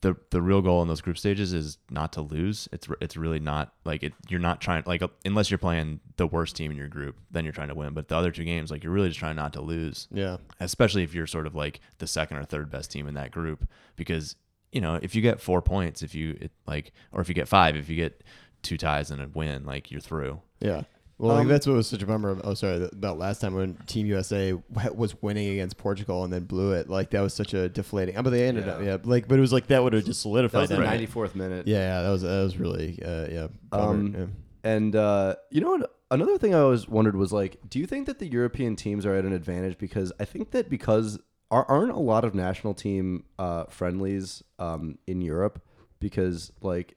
[SPEAKER 3] the the real goal in those group stages is not to lose. It's it's really not like it. You're not trying like uh, unless you're playing the worst team in your group, then you're trying to win. But the other two games, like you're really just trying not to lose.
[SPEAKER 1] Yeah.
[SPEAKER 3] Especially if you're sort of like the second or third best team in that group, because you know if you get four points, if you it, like, or if you get five, if you get two ties and a win, like you're through.
[SPEAKER 1] Yeah. Well, like,
[SPEAKER 2] Um,
[SPEAKER 1] that's what was such a bummer. Oh, sorry, about last time when Team USA was winning against Portugal and then blew it. Like that was such a deflating. But they ended up,
[SPEAKER 2] Yeah.
[SPEAKER 1] yeah. Like, but it was like that would have just
[SPEAKER 2] That
[SPEAKER 1] solidified
[SPEAKER 2] was the
[SPEAKER 1] them.
[SPEAKER 2] ninety fourth minute.
[SPEAKER 1] Yeah, yeah, that was that was really, uh, yeah. bummer,
[SPEAKER 2] Um,
[SPEAKER 1] yeah.
[SPEAKER 2] And uh, you know what? Another thing I always wondered was like, do you think that the European teams are at an advantage? Because I think that because are, aren't a lot of national team uh, friendlies um, in Europe? Because like,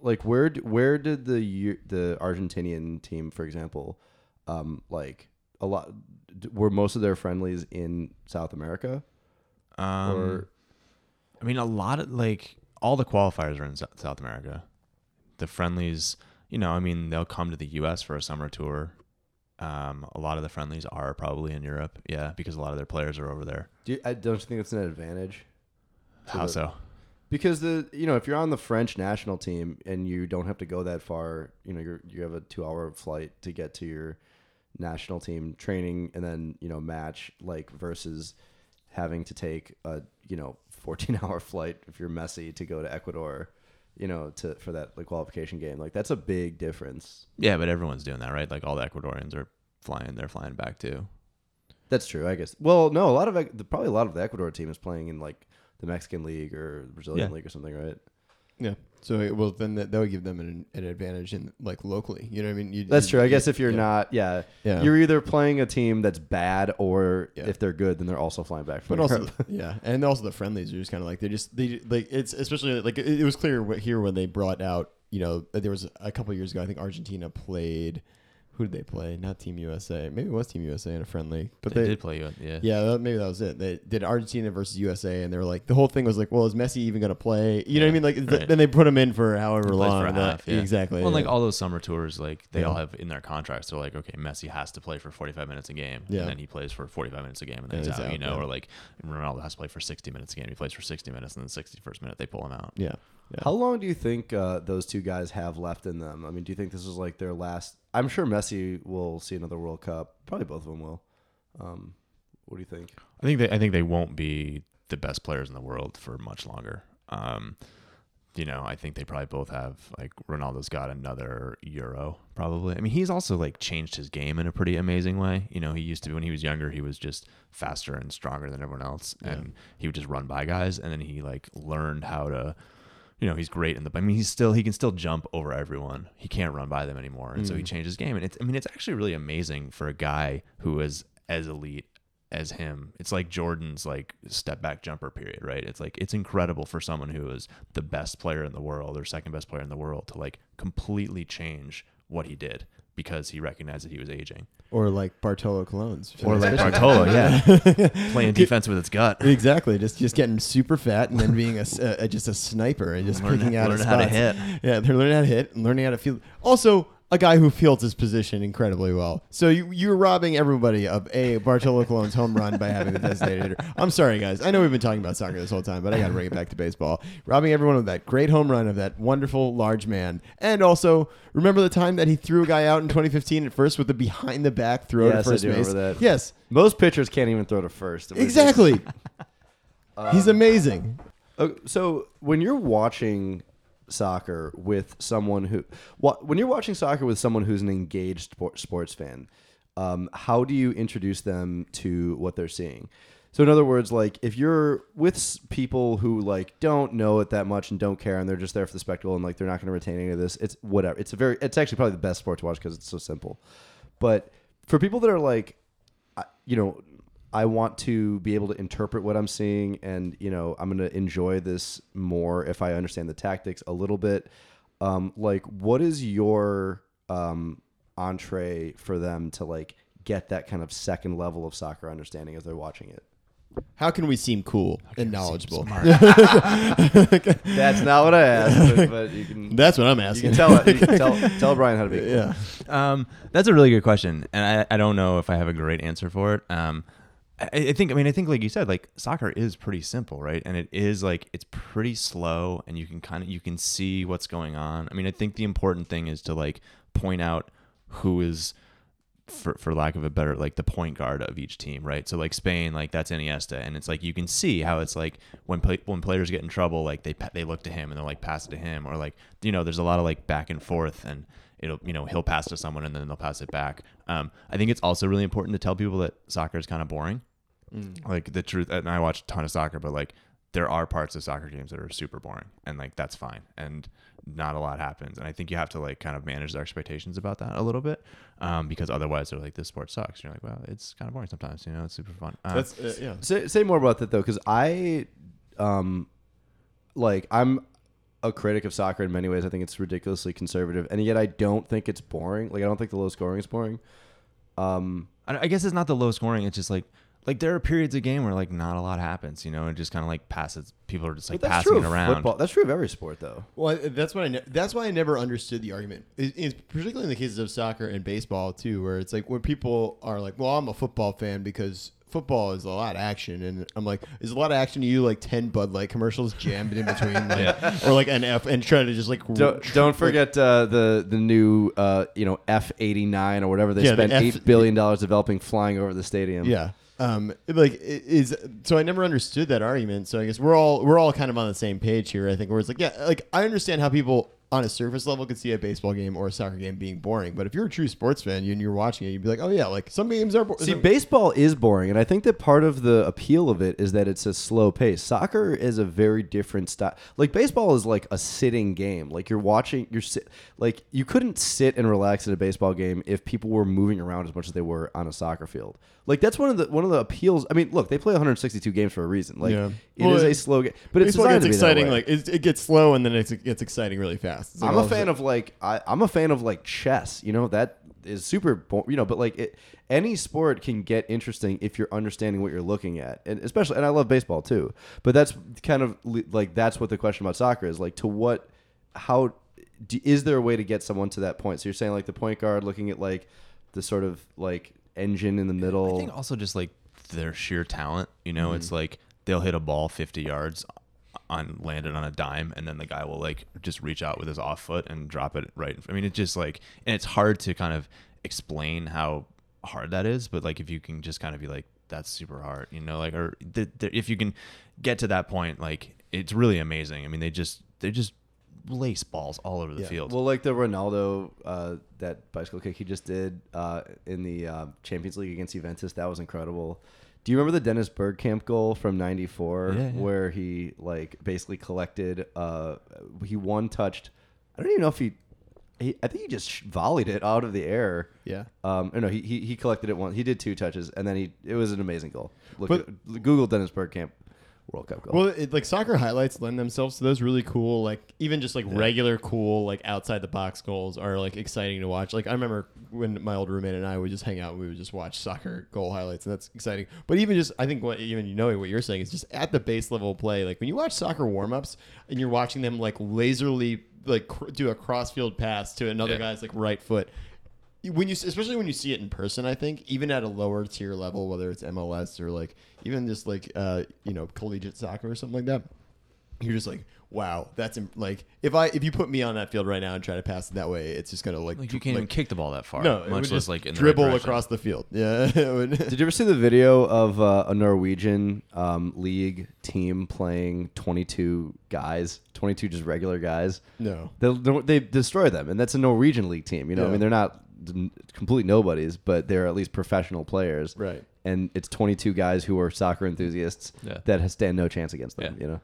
[SPEAKER 2] like where where did the the Argentinian team, for example, um, like a lot were most of their friendlies in South America?
[SPEAKER 3] Um,
[SPEAKER 2] Or-
[SPEAKER 3] I mean, a lot of like all the qualifiers are in South America. The friendlies, you know, I mean, they'll come to the U.S. for a summer tour. Um, a lot of the friendlies are probably in Europe, yeah, because a lot of their players are over there.
[SPEAKER 2] Do you, I, don't you think it's an advantage?
[SPEAKER 3] How
[SPEAKER 2] the-
[SPEAKER 3] so?
[SPEAKER 2] Because the you know if you're on the French national team and you don't have to go that far, you know you you have a two hour flight to get to your national team training and then you know match like versus having to take a you know 14 hour flight if you're Messi to go to Ecuador, you know to for that like qualification game like that's a big difference.
[SPEAKER 3] Yeah, but everyone's doing that, right? Like all the Ecuadorians are flying; they're flying back too.
[SPEAKER 2] That's true, I guess. Well, no, a lot of probably a lot of the Ecuador team is playing in like the Mexican league or Brazilian
[SPEAKER 3] Yeah.
[SPEAKER 2] league or something, right?
[SPEAKER 1] Yeah. So it- well, then that, that would give them an, an advantage in like locally. You know what I mean? You,
[SPEAKER 2] That's
[SPEAKER 1] you-
[SPEAKER 2] true. I guess if you're
[SPEAKER 1] yeah.
[SPEAKER 2] not, yeah,
[SPEAKER 1] Yeah.
[SPEAKER 2] you're either playing a team that's bad, or
[SPEAKER 1] Yeah.
[SPEAKER 2] if they're good, then they're also flying back from
[SPEAKER 1] But also, yeah, and also the friendlies are just kind of like they just they like it's especially like it, it was clear here when they brought out you know there was a couple years ago I think Argentina played who did they play not Team USA maybe it was Team USA in a friendly but
[SPEAKER 3] They,
[SPEAKER 1] they,
[SPEAKER 3] did play you, yeah.
[SPEAKER 1] yeah that, maybe that was it they did Argentina versus USA and they were like the whole thing was like well is Messi even gonna play you know what I mean like th-
[SPEAKER 3] Right.
[SPEAKER 1] then they put him in for however long
[SPEAKER 3] for half, yeah.
[SPEAKER 1] exactly
[SPEAKER 3] Well, like all those summer tours, like they
[SPEAKER 1] Yeah.
[SPEAKER 3] all have in their contracts. They're like, okay, Messi has to play for 45 minutes a game,
[SPEAKER 1] Yeah.
[SPEAKER 3] and then he plays for 45 minutes a game, and then he's
[SPEAKER 1] he's
[SPEAKER 3] out. You know,
[SPEAKER 1] yeah.
[SPEAKER 3] or like Ronaldo has to play for 60 minutes a game. He plays for 60 minutes, and then the 61st minute they pull him out.
[SPEAKER 1] yeah yeah
[SPEAKER 2] How long do you think uh, those two guys have left in them? I mean, do you think this is like their last? I'm sure Messi will see another World Cup. Probably both of them will. Um, what do you think?
[SPEAKER 3] I think they, I think they won't be the best players in the world for much longer. Um, you know, I think they probably both have like Ronaldo's got another Euro probably. I mean, he's also like changed his game in a pretty amazing way. You know, he used to be when he was younger, he was just faster and stronger than everyone else, and he would just run by guys. And then he like learned how to, you know, he's great in the. I mean, he's still he can still jump over everyone. He can't run by them anymore, and so he mm. changed his game. And it's I mean, it's actually really amazing for a guy who is as elite as him. It's like Jordan's like step back jumper period, right? It's like it's incredible for someone who is the best player in the world or second best player in the world to like completely change what he did because he recognized that he was aging.
[SPEAKER 1] or like Bartolo Colon's
[SPEAKER 3] Or like Bartolo, yeah, playing defense with its gut.
[SPEAKER 1] Exactly, just just getting super fat and then being a, just a sniper and just
[SPEAKER 3] Learn-
[SPEAKER 1] picking out
[SPEAKER 3] learn how to hit.
[SPEAKER 1] Yeah, they're learning how to hit and learning how to feel. Also, a guy who fields his position incredibly well. So you you're robbing everybody of a Bartolo Colon's home run by having the designated hitter. I'm sorry, guys. I know we've been talking about soccer this whole time, but I got to bring it back to baseball. Robbing everyone of that great home run of that wonderful large man, and also remember the time that he threw a guy out in 2015 at first with the behind the back throw
[SPEAKER 2] Yes,
[SPEAKER 1] to
[SPEAKER 2] I
[SPEAKER 1] first
[SPEAKER 2] do
[SPEAKER 1] base.
[SPEAKER 2] remember that.
[SPEAKER 1] Yes,
[SPEAKER 2] Most pitchers can't even throw to first. Was just-
[SPEAKER 1] exactly. He's amazing.
[SPEAKER 2] Uh, so when you're watching soccer with someone who, when you're watching soccer with someone who's an engaged sport, sports fan, um, how do you introduce them to what they're seeing? So in other words, like if you're with people who like don't know it that much and don't care, and they're just there for the spectacle, and like they're not going to retain any of this, it's whatever. It's a very, it's actually probably the best sport to watch because it's so simple. But for people that are like, you know, I want to be able to interpret what I'm seeing, and you know, I'm going to enjoy this more if I understand the tactics a little bit. Um, like, what is your um, entree for them to like get that kind of second level of soccer understanding as they're watching it?
[SPEAKER 1] How can we seem cool and knowledgeable?
[SPEAKER 2] That's not what I asked, but, but you can.
[SPEAKER 1] That's what I'm
[SPEAKER 2] you
[SPEAKER 1] asking.
[SPEAKER 2] can tell, you can tell tell Brian how to be. Cool.
[SPEAKER 1] yeah.
[SPEAKER 3] Um, that's a really good question, and I, I don't know if I have a great answer for it. Um, I, think I mean I think like you said like soccer is pretty simple right? And it is like it's pretty slow and you can kind of you can see what's going on. I mean I think the important thing is to like point out who is for, for lack of a better like the point guard of each team right? So like Spain like that's Iniesta and it's like you can see how it's like when play, when players get in trouble like they they look to him and they're like pass it to him or like you know there's a lot of like back and forth and it'll you know he'll pass to someone and then they'll pass it back. Um, I think it's also really important to tell people that soccer is kind of boring like the truth and i watch a ton of soccer but like there are parts of soccer games that are super boring and like that's fine and not a lot happens and i think you have to like kind of manage their expectations about that a little bit um, because otherwise they're like this sport sucks you're like well it's kind of boring sometimes you know it's super fun um,
[SPEAKER 1] That's uh, yeah.
[SPEAKER 2] Say, say more about that though, because I, um, like I'm a critic of soccer in many ways. I think it's ridiculously conservative, and yet I don't think it's boring. Like I don't think the low scoring is boring. Um,
[SPEAKER 3] I, I guess it's not the low scoring it's just like like there are periods of game where like not a lot happens you know and just kind of like passes people are just like
[SPEAKER 2] but that's
[SPEAKER 3] passing
[SPEAKER 2] true
[SPEAKER 3] it
[SPEAKER 2] of
[SPEAKER 3] around
[SPEAKER 2] football. That's true of every sport, though.
[SPEAKER 1] Well, I- that's what I. Ne- that's why I never understood the argument. It, it's particularly in the cases of soccer and baseball too, where it's like when people are like, "Well, I'm a football fan because football is a lot of action," and I'm like, "Is a lot of action to you like ten Bud Light commercials jammed in between, like, or like an F and trying to just like
[SPEAKER 2] Don't,
[SPEAKER 1] tr-
[SPEAKER 2] don't forget uh, the the new uh, you know F eighty nine or whatever they
[SPEAKER 1] Yeah, the
[SPEAKER 2] spent
[SPEAKER 1] F-
[SPEAKER 2] eight billion dollars developing flying over the stadium.
[SPEAKER 1] Yeah. Um, like is so I never understood that argument. So I guess we're all we're all kind of on the same page here. I think where it's like, yeah, like I understand how people on a surface level could see a baseball game or a soccer game being boring, but if you're a true sports fan and you're watching it, you'd be like, oh yeah, like some games are. Bo-
[SPEAKER 2] See,
[SPEAKER 1] some-
[SPEAKER 2] baseball is boring, and I think that part of the appeal of it is that it's a slow pace. Soccer is a very different style. Like baseball is like a sitting game. Like you're watching, you're sit, like you couldn't sit and relax at a baseball game if people were moving around as much as they were on a soccer field. Like that's one of the one of the appeals. I mean, look, they play 162 games for a reason. Like
[SPEAKER 1] Yeah.
[SPEAKER 2] it is
[SPEAKER 1] Well,
[SPEAKER 2] a slow game, but it's designed to be
[SPEAKER 1] exciting. Like it, it gets slow and then it gets exciting really fast. Like
[SPEAKER 2] I'm a
[SPEAKER 1] oh,
[SPEAKER 2] fan of like I, I'm a fan of like chess. You know that is super. You know, but like it, any sport can get interesting if you're understanding what you're looking at, and especially. And I love baseball too. But that's kind of like that's what the question about soccer is like. To what, how, do, is there a way to get someone to that point? So you're saying like the point guard looking at like the sort of like engine in the middle.
[SPEAKER 3] I think also just like their sheer talent. You know,
[SPEAKER 2] Mm-hmm.
[SPEAKER 3] it's like they'll hit a ball 50 yards on landed on a dime, and then the guy will like just reach out with his off foot and drop it right. I mean, it's just like, and it's hard to kind of explain how hard that is, but like if you can just kind of be like, that's super hard, you know, like or th- th- if you can get to that point, like it's really amazing. I mean, they just they just lace balls all over the field.
[SPEAKER 2] Well, like the Ronaldo uh, that bicycle kick he just did uh, in the uh, Champions League against Juventus, that was incredible. Do you remember the Dennis Bergkamp goal from '94,
[SPEAKER 3] Yeah, yeah.
[SPEAKER 2] where he like basically collected? Uh, he one touched. I don't even know if he. he I think he just volleyed it out of the air.
[SPEAKER 1] Yeah.
[SPEAKER 2] Um. No, he, he he collected it once. He did two touches, and then he. It was an amazing goal. Look,
[SPEAKER 1] But-
[SPEAKER 2] at, Google Dennis Bergkamp World Cup goal.
[SPEAKER 1] Well, it, like soccer highlights lend themselves to those really cool, like even just like regular cool, like outside the box goals are like exciting to watch. Like I remember when my old roommate and I would just hang out, and we would just watch soccer goal highlights, and that's exciting. But even just, I think what even you know what you're saying is just at the base level play. Like when you watch soccer warm ups and you're watching them like laserly like cr- do a cross field pass to another
[SPEAKER 3] Yeah.
[SPEAKER 1] guy's like right foot. When you, especially when you see it in person, I think even at a lower tier level, whether it's MLS or like even just like uh, you know collegiate soccer or something like that, you're just like, wow, that's im- like if I if you put me on that field right now and try to pass it that way, it's just gonna like
[SPEAKER 3] like you can't even kick the ball that far.
[SPEAKER 1] no, it
[SPEAKER 3] much
[SPEAKER 1] would
[SPEAKER 3] less
[SPEAKER 1] just
[SPEAKER 3] like in the right
[SPEAKER 1] dribble across the field. Yeah, would-
[SPEAKER 2] Did you ever see the video of uh, a Norwegian um, league team playing 22 guys, 22 just regular guys?
[SPEAKER 1] no.
[SPEAKER 2] They they destroy them, and that's a Norwegian league team. You know, I mean, they're not n- complete nobodies, but they're at least professional players.
[SPEAKER 1] Right.
[SPEAKER 2] And it's 22 guys who are soccer enthusiasts
[SPEAKER 3] Yeah.
[SPEAKER 2] that stand no chance against them.
[SPEAKER 3] Yeah.
[SPEAKER 2] You know.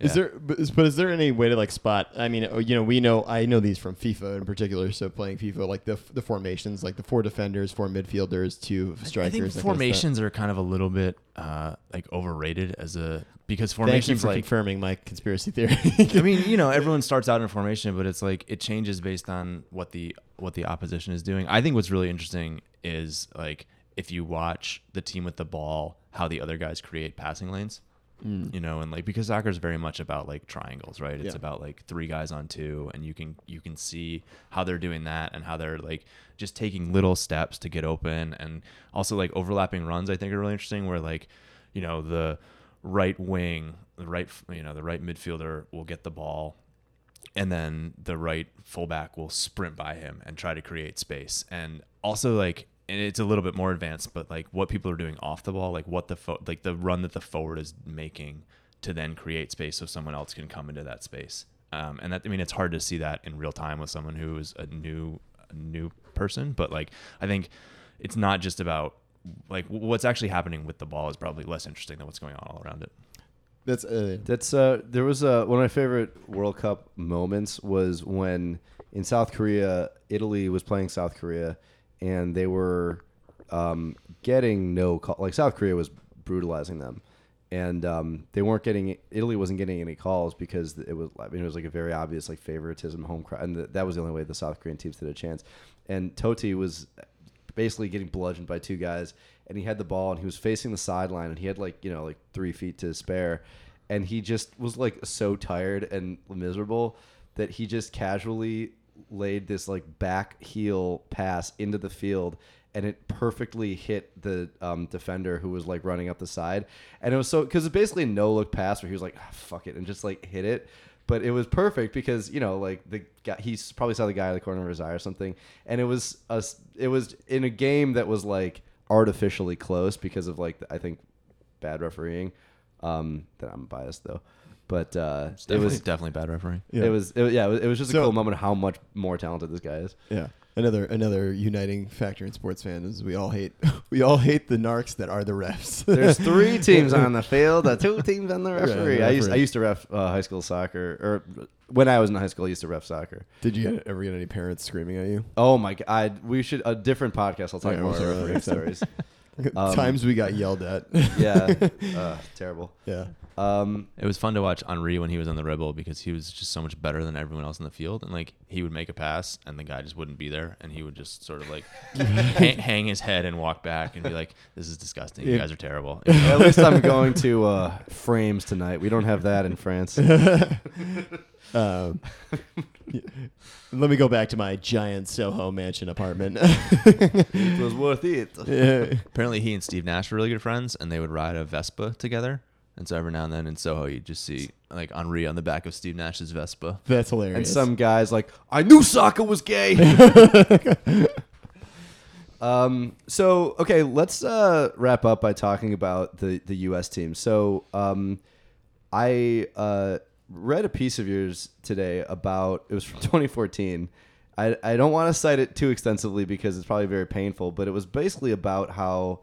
[SPEAKER 1] Is there, but is, but is there any way to like spot? I mean, oh, you know, we know, I know these from FIFA in particular. So playing FIFA, like the the formations, like the four defenders, four midfielders, two strikers.
[SPEAKER 3] I think
[SPEAKER 1] that kind of
[SPEAKER 3] formations are kind of a little bit uh, like overrated as a because formations
[SPEAKER 1] for
[SPEAKER 3] like
[SPEAKER 1] confirming my conspiracy theory.
[SPEAKER 3] I mean, you know, everyone starts out in formation, but it's like it changes based on what the what the opposition is doing. I think what's really interesting is like if you watch the team with the ball, how the other guys create passing lanes. Mm. you know, and like because soccer is very much about like triangles, right? It's
[SPEAKER 1] Yeah.
[SPEAKER 3] about like three guys on two, and you can you can see how they're doing that and how they're like just taking little steps to get open, and also like overlapping runs. I think are really interesting, where like you know the right wing, the right you know the right midfielder will get the ball and then the right fullback will sprint by him and try to create space. And also like and it's a little bit more advanced, but like what people are doing off the ball, like what the fo- like the run that the forward is making to then create space so someone else can come into that space. Um, and that I mean it's hard to see that in real time with someone who is a new a new person, but like I think it's not just about like what's actually happening with the ball is probably less interesting than what's going on all around it.
[SPEAKER 1] That's uh,
[SPEAKER 2] That's uh there was a one of my favorite World Cup moments was when in South Korea, Italy was playing South Korea and they were um, getting no call like South Korea was brutalizing them. And um, they weren't getting Italy wasn't getting any calls because it was I mean it was like a very obvious like favoritism home crowd and th- that was the only way the South Korean teams stood a chance. And Totti was basically getting bludgeoned by two guys and he had the ball and he was facing the sideline and he had like you know like three feet to spare and he just was like so tired and miserable that he just casually laid this like back heel pass into the field and it perfectly hit the um, defender who was like running up the side. And it was so because it's basically a no look pass where he was like ah, fuck it and just like hit it. But it was perfect because you know like the guy he probably saw the guy in the corner of his eye or something. And it was a, it was in a game that was like artificially close because of like i think bad refereeing. Um that i'm biased though but uh it was
[SPEAKER 3] definitely bad refereeing.
[SPEAKER 1] Yeah.
[SPEAKER 2] it was it, yeah it was, it was just
[SPEAKER 1] So-
[SPEAKER 2] a cool moment of how much more talented this guy is
[SPEAKER 1] yeah. Another another uniting factor in sports fans is we all hate we all hate the narcs that are the refs.
[SPEAKER 2] There's three teams on the field, uh, two teams on the
[SPEAKER 1] Right, the
[SPEAKER 2] referee. I used I
[SPEAKER 1] referee.
[SPEAKER 2] used to ref uh, high school soccer, or when I was in high school, I used to ref soccer.
[SPEAKER 1] Did you get, ever get any parents screaming at you?
[SPEAKER 2] Oh my god, we should a different podcast. I'll talk
[SPEAKER 1] Yeah,
[SPEAKER 2] more
[SPEAKER 1] we'll talk about
[SPEAKER 2] referee
[SPEAKER 1] next time.
[SPEAKER 2] stories. Um,
[SPEAKER 1] Times we got yelled at.
[SPEAKER 2] Yeah, uh, terrible.
[SPEAKER 1] yeah.
[SPEAKER 2] Um,
[SPEAKER 3] It was fun to watch Henry when he was on the Rebel because he was just so much better than everyone else in the field. And like he would make a pass and the guy just wouldn't be there, and he would just sort of like hang, hang his head and walk back and be like, "This is disgusting. You guys are terrible."
[SPEAKER 2] at least I'm going to uh, frames tonight. We don't have that in France.
[SPEAKER 1] Um, yeah. Let me go back to my giant Soho mansion apartment.
[SPEAKER 2] it was worth it.
[SPEAKER 1] Yeah.
[SPEAKER 3] Apparently, he and Steve Nash were really good friends, and they would ride a Vespa together. And so every now and then in Soho, you just see like Henry on the back of Steve Nash's Vespa.
[SPEAKER 1] That's hilarious.
[SPEAKER 2] And some guys like, I knew soccer was gay. um. So okay, let's uh, wrap up by talking about the the U.S. team. So um, I uh, read a piece of yours today about it was from 2014. I I don't want to cite it too extensively because it's probably very painful, but it was basically about how.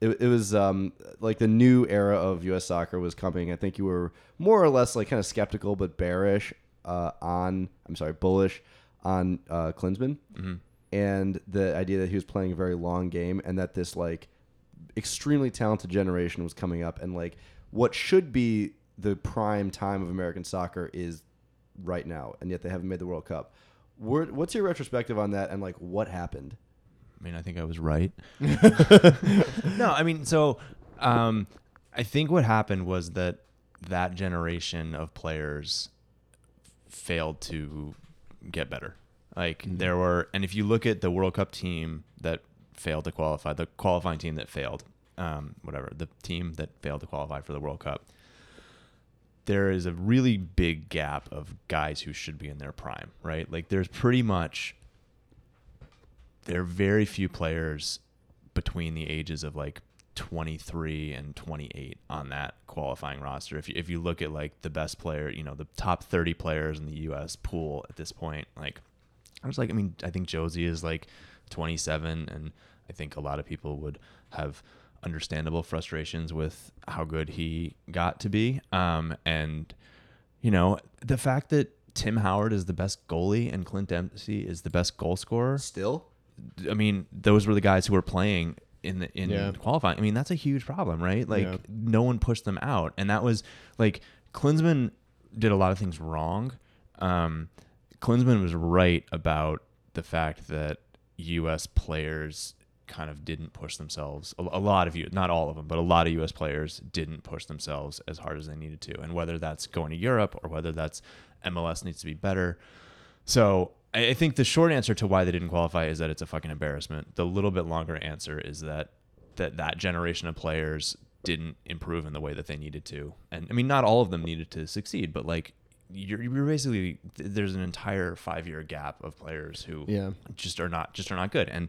[SPEAKER 2] It, it was um, like the new era of U.S. soccer was coming. I think you were more or less like kind of skeptical but bearish uh, on. I'm sorry, bullish on uh, Klinsmann and the idea that he was playing a very long game and that this like extremely talented generation was coming up and like what should be the prime time of American soccer is right now and yet they haven't made the World Cup. What's your retrospective on that and like what happened?
[SPEAKER 3] I mean, I think I was right. no, I mean, so um, I think what happened was that that generation of players failed to get better. Like there were, and if you look at the World Cup team that failed to qualify, the qualifying team that failed, um, whatever, the team that failed to qualify for the World Cup, there is a really big gap of guys who should be in their prime, right? Like there's pretty much there are very few players between the ages of like 23 and 28 on that qualifying roster. If you, if you look at like the best player, you know, the top 30 players in the US pool at this point, like I was like, I mean, I think Jozy is like 27 and I think a lot of people would have understandable frustrations with how good he got to be. Um, and you know, the fact that Tim Howard is the best goalie and Clint Dempsey is the best goal scorer.
[SPEAKER 2] Still?
[SPEAKER 3] I mean, those were the guys who were playing in the in
[SPEAKER 1] Yeah.
[SPEAKER 3] qualifying. I mean, that's a huge problem, right? Like
[SPEAKER 1] Yeah.
[SPEAKER 3] no one pushed them out, and that was like Klinsmann did a lot of things wrong. Um, Klinsmann was right about the fact that U.S. players kind of didn't push themselves. A, a lot of you, not all of them, but a lot of U.S. players didn't push themselves as hard as they needed to. And whether that's going to Europe or whether that's MLS needs to be better. So I I think the short answer to why they didn't qualify is that it's a fucking embarrassment. The little bit longer answer is that that that generation of players didn't improve in the way that they needed to. And I mean, not all of them needed to succeed, but like you're, you're basically there's an entire five year gap of players who
[SPEAKER 1] Yeah.
[SPEAKER 3] just are not just are not good. And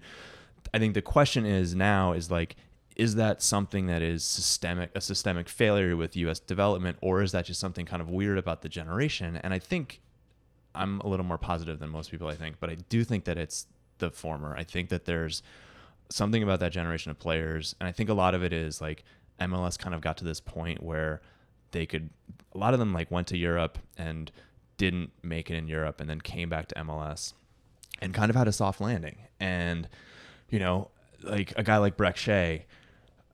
[SPEAKER 3] I think the question is now is like is that something that is systemic a systemic failure with US development or is that just something kind of weird about the generation? And I think I'm a little more positive than most people I think, but I do think that it's the former. I think that there's something about that generation of players and I think a lot of it is like MLS kind of got to this point where they could a lot of them like went to Europe and didn't make it in Europe and then came back to MLS and kind of had a soft landing. And, you know, like a guy like Brek Shea,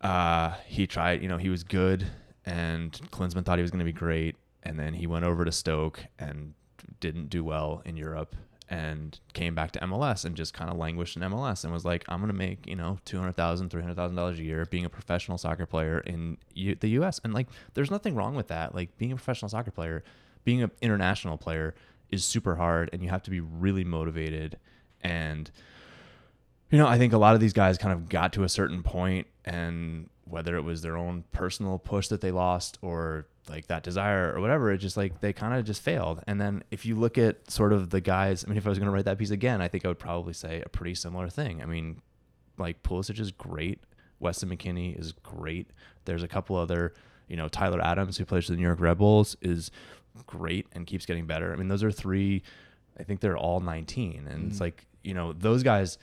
[SPEAKER 3] uh, he tried, you know, he was good and Klinsmann thought he was going to be great. And then he went over to Stoke and didn't do well in Europe and came back to MLS and just kind of languished in MLS and was like, I'm going to make, you know, $200,000, $300,000 a year being a professional soccer player in U- the US. And like, there's nothing wrong with that. Like being a professional soccer player, being an international player is super hard and you have to be really motivated and you know, I think a lot of these guys kind of got to a certain point and whether it was their own personal push that they lost or like that desire or whatever, it just like they kind of just failed. And then if you look at sort of the guys, I mean, if I was going to write that piece again, I think I would probably say a pretty similar thing. I mean, like Pulisic is great. Weston McKennie is great. There's a couple other, you know, Tyler Adams who plays for the New York Red Bulls is great and keeps getting better. I mean, those are three. I think they're all 19, and it's mm-hmm. like you know those guys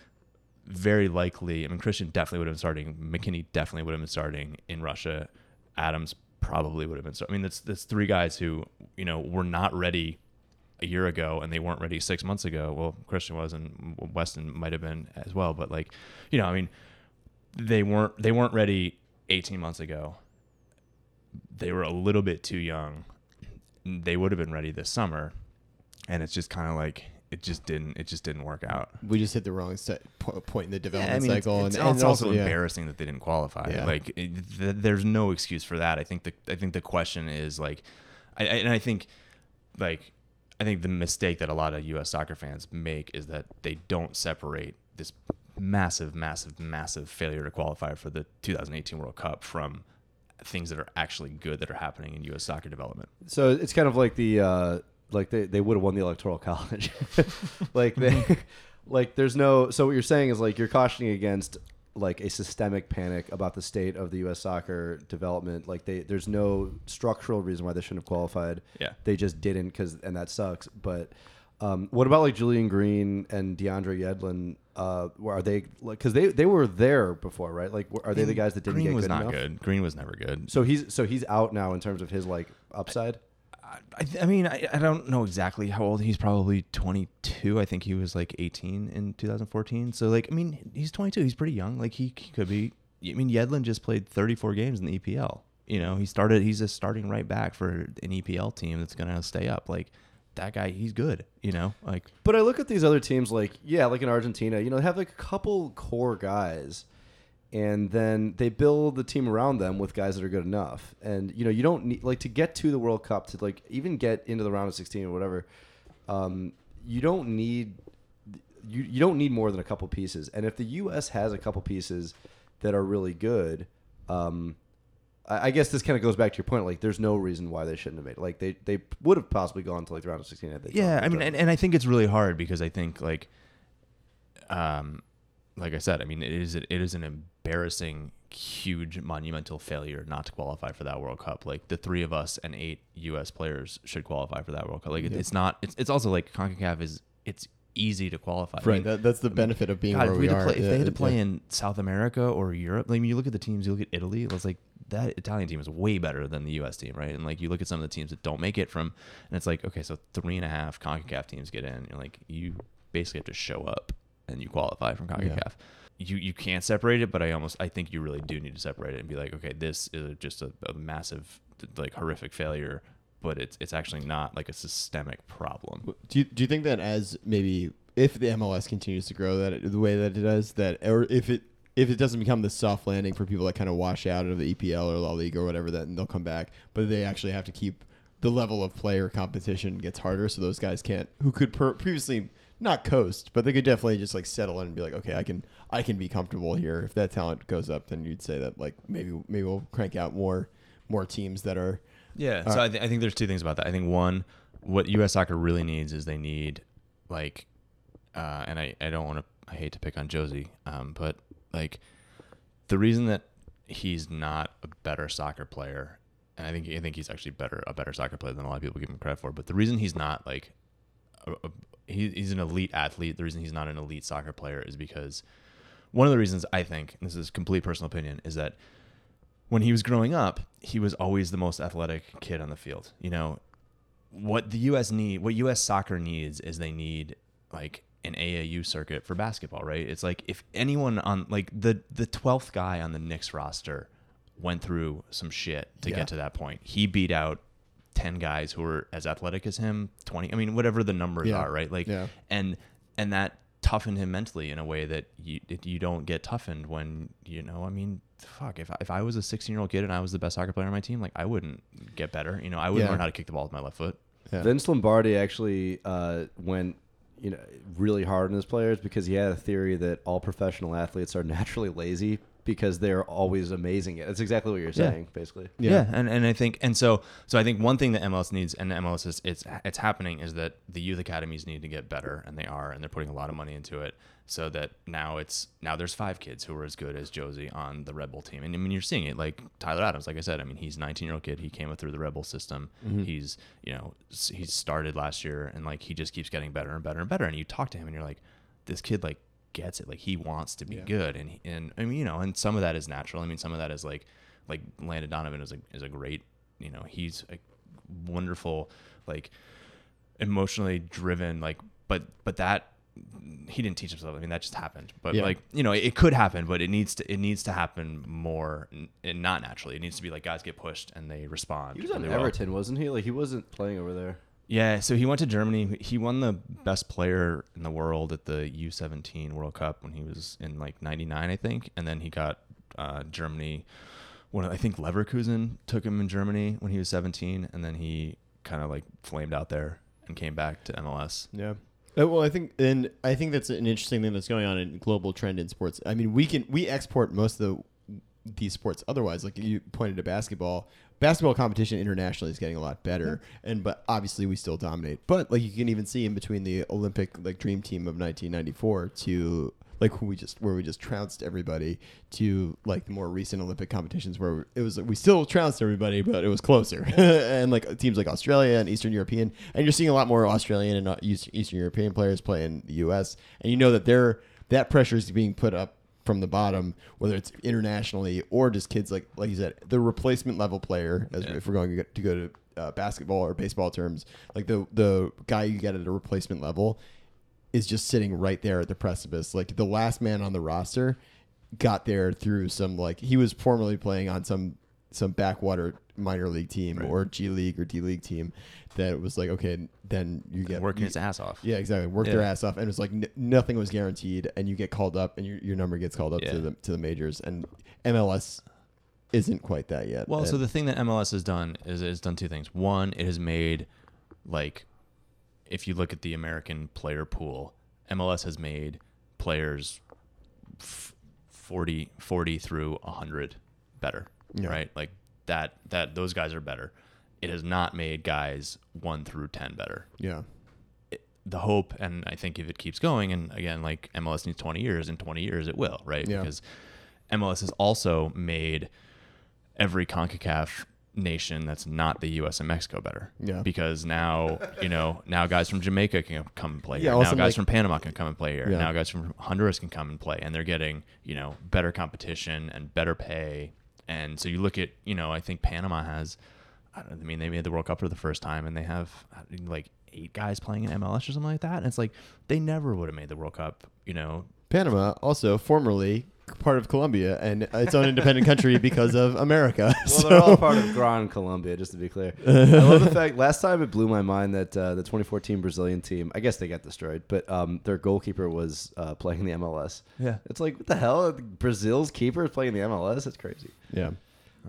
[SPEAKER 3] very likely. I mean, Christian definitely would have been starting. McKennie definitely would have been starting in Russia. Adams probably would have been. starting. I mean, that's that's three guys who you know were not ready a year ago and they weren't ready six months ago. Well, Christian was and Weston might have been as well. But like, you know, I mean, they weren't they weren't ready 18 months ago. They were a little bit too young. They would have been ready this summer, and it's just kind of like it just didn't it just didn't work out.
[SPEAKER 1] We just hit the wrong set, po- point in the
[SPEAKER 3] Yeah,
[SPEAKER 1] development
[SPEAKER 3] I mean,
[SPEAKER 1] cycle,
[SPEAKER 3] it's,
[SPEAKER 1] and, and
[SPEAKER 3] it's also,
[SPEAKER 1] yeah.
[SPEAKER 3] embarrassing that they didn't qualify.
[SPEAKER 1] Yeah.
[SPEAKER 3] Like, it, th- there's no excuse for that. I think the I think the question is like, I, I, and I think like I think the mistake that a lot of U.S. soccer fans make is that they don't separate this massive, massive, massive failure to qualify for the 2018 World Cup from things that are actually good that are happening in U.S. soccer development.
[SPEAKER 2] So it's kind of like the uh, like they, they would have won the electoral college. like they like there's no so what you're saying is like you're cautioning against like a systemic panic about the state of the US soccer development. Like they there's no structural reason why they shouldn't have qualified.
[SPEAKER 3] Yeah.
[SPEAKER 2] They just didn't cuz and that sucks. But um, what about like Julian Green and DeAndre Yedlin? Uh, where are they? Like because they they were there before, right? Like, are they the guys that didn't
[SPEAKER 3] Green
[SPEAKER 2] get
[SPEAKER 3] was
[SPEAKER 2] good
[SPEAKER 3] not
[SPEAKER 2] enough?
[SPEAKER 3] good. Green was never good.
[SPEAKER 2] So he's so he's out now in terms of his like upside.
[SPEAKER 3] I, I mean, I, I don't know exactly how old he's probably 22. I think he was like 18 in 2014. So like, I mean, he's 22. He's pretty young. Like he, he could be. I mean, Yedlin just played 34 games in the EPL. You know, he started. He's just starting right back for an EPL team that's gonna stay up. Like that guy, he's good. You know, like
[SPEAKER 2] But I look at these other teams like yeah, like in Argentina, you know, they have like a couple core guys and then they build the team around them with guys that are good enough. And you know, you don't need like to get to the World Cup to like even get into the round of 16 or whatever. Um, you don't need you, you don't need more than a couple pieces. And if the US has a couple pieces that are really good, um, I I guess this kind of goes back to your point. Like, there's no reason why they shouldn't have made it. Like, they, they would have possibly gone to like the round of 16. Had they
[SPEAKER 3] yeah. I mean, and, and I think it's really hard because I think like, um, like I said, I mean, it is it is an embarrassing, huge, monumental failure not to qualify for that World Cup. Like the three of us and eight U.S. players should qualify for that World Cup. Like it, it's not. It's, it's also like Concacaf is it's easy to qualify. I
[SPEAKER 1] Right,
[SPEAKER 3] mean,
[SPEAKER 1] that, that's the benefit of being
[SPEAKER 3] God,
[SPEAKER 1] where we
[SPEAKER 3] we
[SPEAKER 1] are.
[SPEAKER 3] play, if
[SPEAKER 1] Yeah,
[SPEAKER 3] they had to
[SPEAKER 1] yeah.
[SPEAKER 3] play in South America or Europe, like, I mean, you look at the teams, you look at Italy, it was like that Italian team is way better than the U.S. team, right? And like you look at some of the teams that don't make it from, and it's like, okay, so three and a half Concacaf teams get in. You're like, you basically have to show up and you qualify from Concacaf. You you can't separate it, but I almost I think you really do need to separate it and be like, okay, this is just a, a massive, like horrific failure, but it's it's actually not like a systemic problem.
[SPEAKER 1] Do you, do you think that as maybe if the MLS continues to grow that the way that it does that or if it if it doesn't become the soft landing for people that kind of wash out of the EPL or La Liga or whatever, then they'll come back. But they actually have to keep the level of player competition gets harder, so those guys can't who could per- previously not coast, but they could definitely just like settle in and be like, okay, I can I can be comfortable here. If that talent goes up, then you'd say that like maybe maybe we'll crank out more more teams that are
[SPEAKER 3] Yeah. So I, th- I think there's two things about that. I think one, what U.S. soccer really needs is they need, like, uh, and I, I don't want to, I hate to pick on Jozy, um, but like, the reason that he's not a better soccer player, and I think I think he's actually better a better soccer player than a lot of people give him credit for. But the reason he's not like, a, a, he, he's an elite athlete. The reason he's not an elite soccer player is because one of the reasons I think, and this is complete personal opinion, is that when he was growing up, he was always the most athletic kid on the field. You know, what the US need, what US soccer needs is they need like an AAU circuit for basketball, right? It's like if anyone on like the the 12th guy on the Knicks roster went through some shit to
[SPEAKER 1] Yeah.
[SPEAKER 3] get to that point. He beat out 10 guys who were as athletic as him, 20, I mean whatever the numbers
[SPEAKER 1] Yeah.
[SPEAKER 3] are, right? Like
[SPEAKER 1] Yeah.
[SPEAKER 3] and and that toughened him mentally in a way that you you don't get toughened when you know I mean fuck if I, if I was a 16 year old kid and I was the best soccer player on my team like I wouldn't get better you know I wouldn't
[SPEAKER 1] Yeah.
[SPEAKER 3] learn how to kick the ball with my left foot
[SPEAKER 1] Yeah.
[SPEAKER 2] Vince Lombardi actually uh, went, you know, really hard on his players because he had a theory that all professional athletes are naturally lazy because they're always amazing. That's exactly what you're
[SPEAKER 3] Yeah.
[SPEAKER 2] saying, basically.
[SPEAKER 3] Yeah. and, and I think and so so I think one thing that MLS needs and MLS is it's it's happening is that the youth academies need to get better and they are and they're putting a lot of money into it so that now it's now there's five kids who are as good as Jozy on the Red Bull team and I mean you're seeing it like Tyler Adams like I said I mean he's a 19 year old kid he came up through the Red Bull system mm-hmm. he's you know s- he's started last year and like he just keeps getting better and better and better and you talk to him and you're like this kid like gets it like he wants to be good and he, and I mean you know and some of that is natural I mean some of that is like like Landon Donovan is a is a great you know he's a wonderful like emotionally driven like but but that he didn't teach himself I mean that just happened but
[SPEAKER 1] Yeah.
[SPEAKER 3] like you know it could happen but it needs to it needs to happen more n- and not naturally it needs to be like guys get pushed and they respond
[SPEAKER 2] He was on
[SPEAKER 3] really well.
[SPEAKER 2] Everton, wasn't he? Like he wasn't playing over there.
[SPEAKER 3] Yeah, so he went to Germany. He won the best player in the world at the U17 World Cup when he was in like '99, I think, and then he got uh, Germany. When I think Leverkusen took him in Germany when he was 17, and then he kind of like flamed out there and came back to MLS.
[SPEAKER 1] Yeah. Uh, well, I think, and I think that's an interesting thing that's going on in global trend in sports. I mean, we can we export most of the these sports otherwise. Like you pointed to basketball, basketball competition internationally is getting a lot better, and but obviously we still dominate. But like you can even see in between the Olympic like dream team of 1994 to like we just where we just trounced everybody to like the more recent Olympic competitions where it was we still trounced everybody, but it was closer. and like teams like Australia and Eastern European, and you're seeing a lot more Australian and uh, Eastern European players play in the U.S. And you know that they're that pressure is being put up from the bottom, whether it's internationally or just kids like like you said, the replacement level player. As if we're going to go- to go to uh, basketball or baseball terms, like the the guy you get at a replacement level is just sitting right there at the precipice. Like the last man on the roster got there through some like he was formerly playing on some some backwater minor league team or G League or D League team that was like okay then you get
[SPEAKER 3] Working
[SPEAKER 1] you-
[SPEAKER 3] his ass off.
[SPEAKER 1] yeah exactly work their ass off and it's like n- nothing was guaranteed and you get called up and your, your number gets called up
[SPEAKER 3] Yeah.
[SPEAKER 1] to the to the majors and MLS isn't quite that yet
[SPEAKER 3] Well, so the thing that MLS has done is it's done two things. One, it has made like if you look at the American player pool, MLS has made players f- 40, 40 through 100 better,
[SPEAKER 1] Yeah.
[SPEAKER 3] right? Like that that those guys are better. It has not made guys 1 through 10 better.
[SPEAKER 1] yeah
[SPEAKER 3] The hope and I think if it keeps going and again like MLS needs 20 years in 20 years it will, right?
[SPEAKER 1] Yeah.
[SPEAKER 3] Because MLS has also made every CONCACAF nation that's not the U.S. and Mexico better.
[SPEAKER 1] Yeah.
[SPEAKER 3] Because now, you know, now guys from Jamaica can come and play
[SPEAKER 1] Yeah,
[SPEAKER 3] here. Now guys
[SPEAKER 1] like-
[SPEAKER 3] from Panama can come and play here.
[SPEAKER 1] Yeah.
[SPEAKER 3] Now guys from Honduras can come and play, and they're getting, you know, better competition and better pay. And so you look at, you know, I think Panama has, I, I mean, they made the World Cup for the first time, and they have like eight guys playing in MLS or something like that. And it's like they never would have made the World Cup, you know.
[SPEAKER 1] Panama also formerly part of Colombia and its own independent country because of America.
[SPEAKER 2] Well,
[SPEAKER 1] so,
[SPEAKER 2] they're all part of Gran Colombia, just to be clear. I love the fact. Last time it blew my mind that uh, the 2014 Brazilian team. I guess they got destroyed, but um, their goalkeeper was uh, playing the MLS.
[SPEAKER 3] Yeah.
[SPEAKER 2] it's like what the hell? Brazil's keeper is playing the MLS. That's crazy.
[SPEAKER 1] yeah,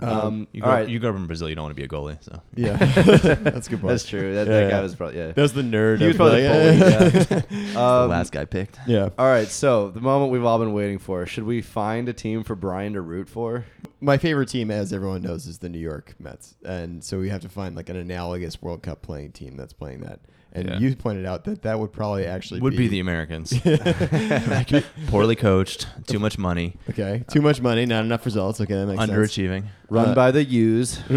[SPEAKER 2] Um,
[SPEAKER 3] You
[SPEAKER 2] all
[SPEAKER 3] go,
[SPEAKER 2] right,
[SPEAKER 3] you go up in Brazil, you don't want to be a goalie. So
[SPEAKER 1] yeah, that's a good. Point.
[SPEAKER 2] that's true. That,
[SPEAKER 1] Yeah,
[SPEAKER 2] that guy
[SPEAKER 1] yeah.
[SPEAKER 2] was probably yeah.
[SPEAKER 1] That was the nerd.
[SPEAKER 2] He was probably
[SPEAKER 1] the-
[SPEAKER 2] the bully. Yeah. Um,
[SPEAKER 3] last guy picked.
[SPEAKER 1] yeah.
[SPEAKER 2] All right, so the moment we've all been waiting for. Should we find a team for Brian to root for?
[SPEAKER 1] My favorite team, as everyone knows, is the New York Mets, and so we have to find like an analogous World Cup playing team that's playing that. And
[SPEAKER 3] Yeah.
[SPEAKER 1] you pointed out that that would probably actually
[SPEAKER 3] Would be the Americans. Poorly coached, too much money,
[SPEAKER 1] okay. Too much money, not enough results. Okay, that makes sense.
[SPEAKER 3] underachieving.
[SPEAKER 2] Run
[SPEAKER 1] Uh,
[SPEAKER 2] by the U's.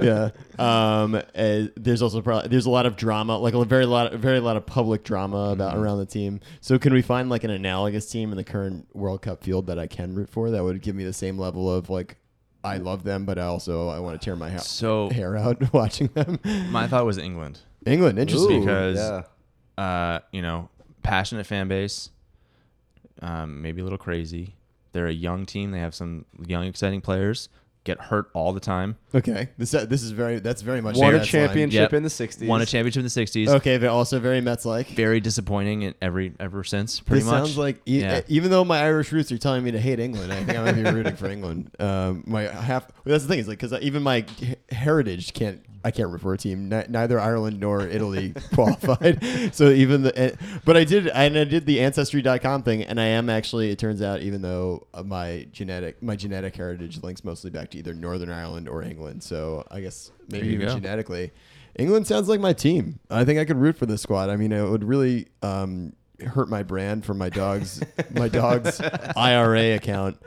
[SPEAKER 1] yeah. Um. uh, there's also probably there's a lot of drama, like a very lot, very lot of public drama about
[SPEAKER 3] Mm-hmm.
[SPEAKER 1] around the team. So can we find like an analogous team in the current World Cup field that I can root for that would give me the same level of like I love them, but I also I want to tear my ha-
[SPEAKER 3] So
[SPEAKER 1] hair out watching them.
[SPEAKER 3] my thought was England.
[SPEAKER 1] England, interesting.
[SPEAKER 2] Ooh,
[SPEAKER 3] because-
[SPEAKER 2] yeah.
[SPEAKER 3] uh, you know, passionate fan base, um, maybe a little crazy. They're a young team. They have some young, exciting players. Get hurt all the time.
[SPEAKER 1] Okay, this uh, this is very that's very much
[SPEAKER 2] Won a
[SPEAKER 1] Mets
[SPEAKER 2] championship
[SPEAKER 3] Yep.
[SPEAKER 2] in the 60s.
[SPEAKER 3] Won a championship in the '60s.
[SPEAKER 1] Okay, but also very Mets like.
[SPEAKER 3] Very disappointing in every ever since. Pretty
[SPEAKER 1] This
[SPEAKER 3] much.
[SPEAKER 1] sounds like e-
[SPEAKER 3] Yeah.
[SPEAKER 1] even though my Irish roots are telling me to hate England, I think I might be rooting for England. Um, my half well, that's the thing is like because even my heritage can't I can't root for a team. Ni- neither Ireland nor Italy qualified. So even the eh, but I did and I did the ancestry.com thing and I am actually it turns out even though uh, my genetic my genetic heritage links mostly back to either Northern Ireland or England. So I guess maybe even
[SPEAKER 3] go.
[SPEAKER 1] genetically. England sounds like my team. I think I could root for this squad. I mean, it would really um, hurt my brand for my dog's my dog's IRA account.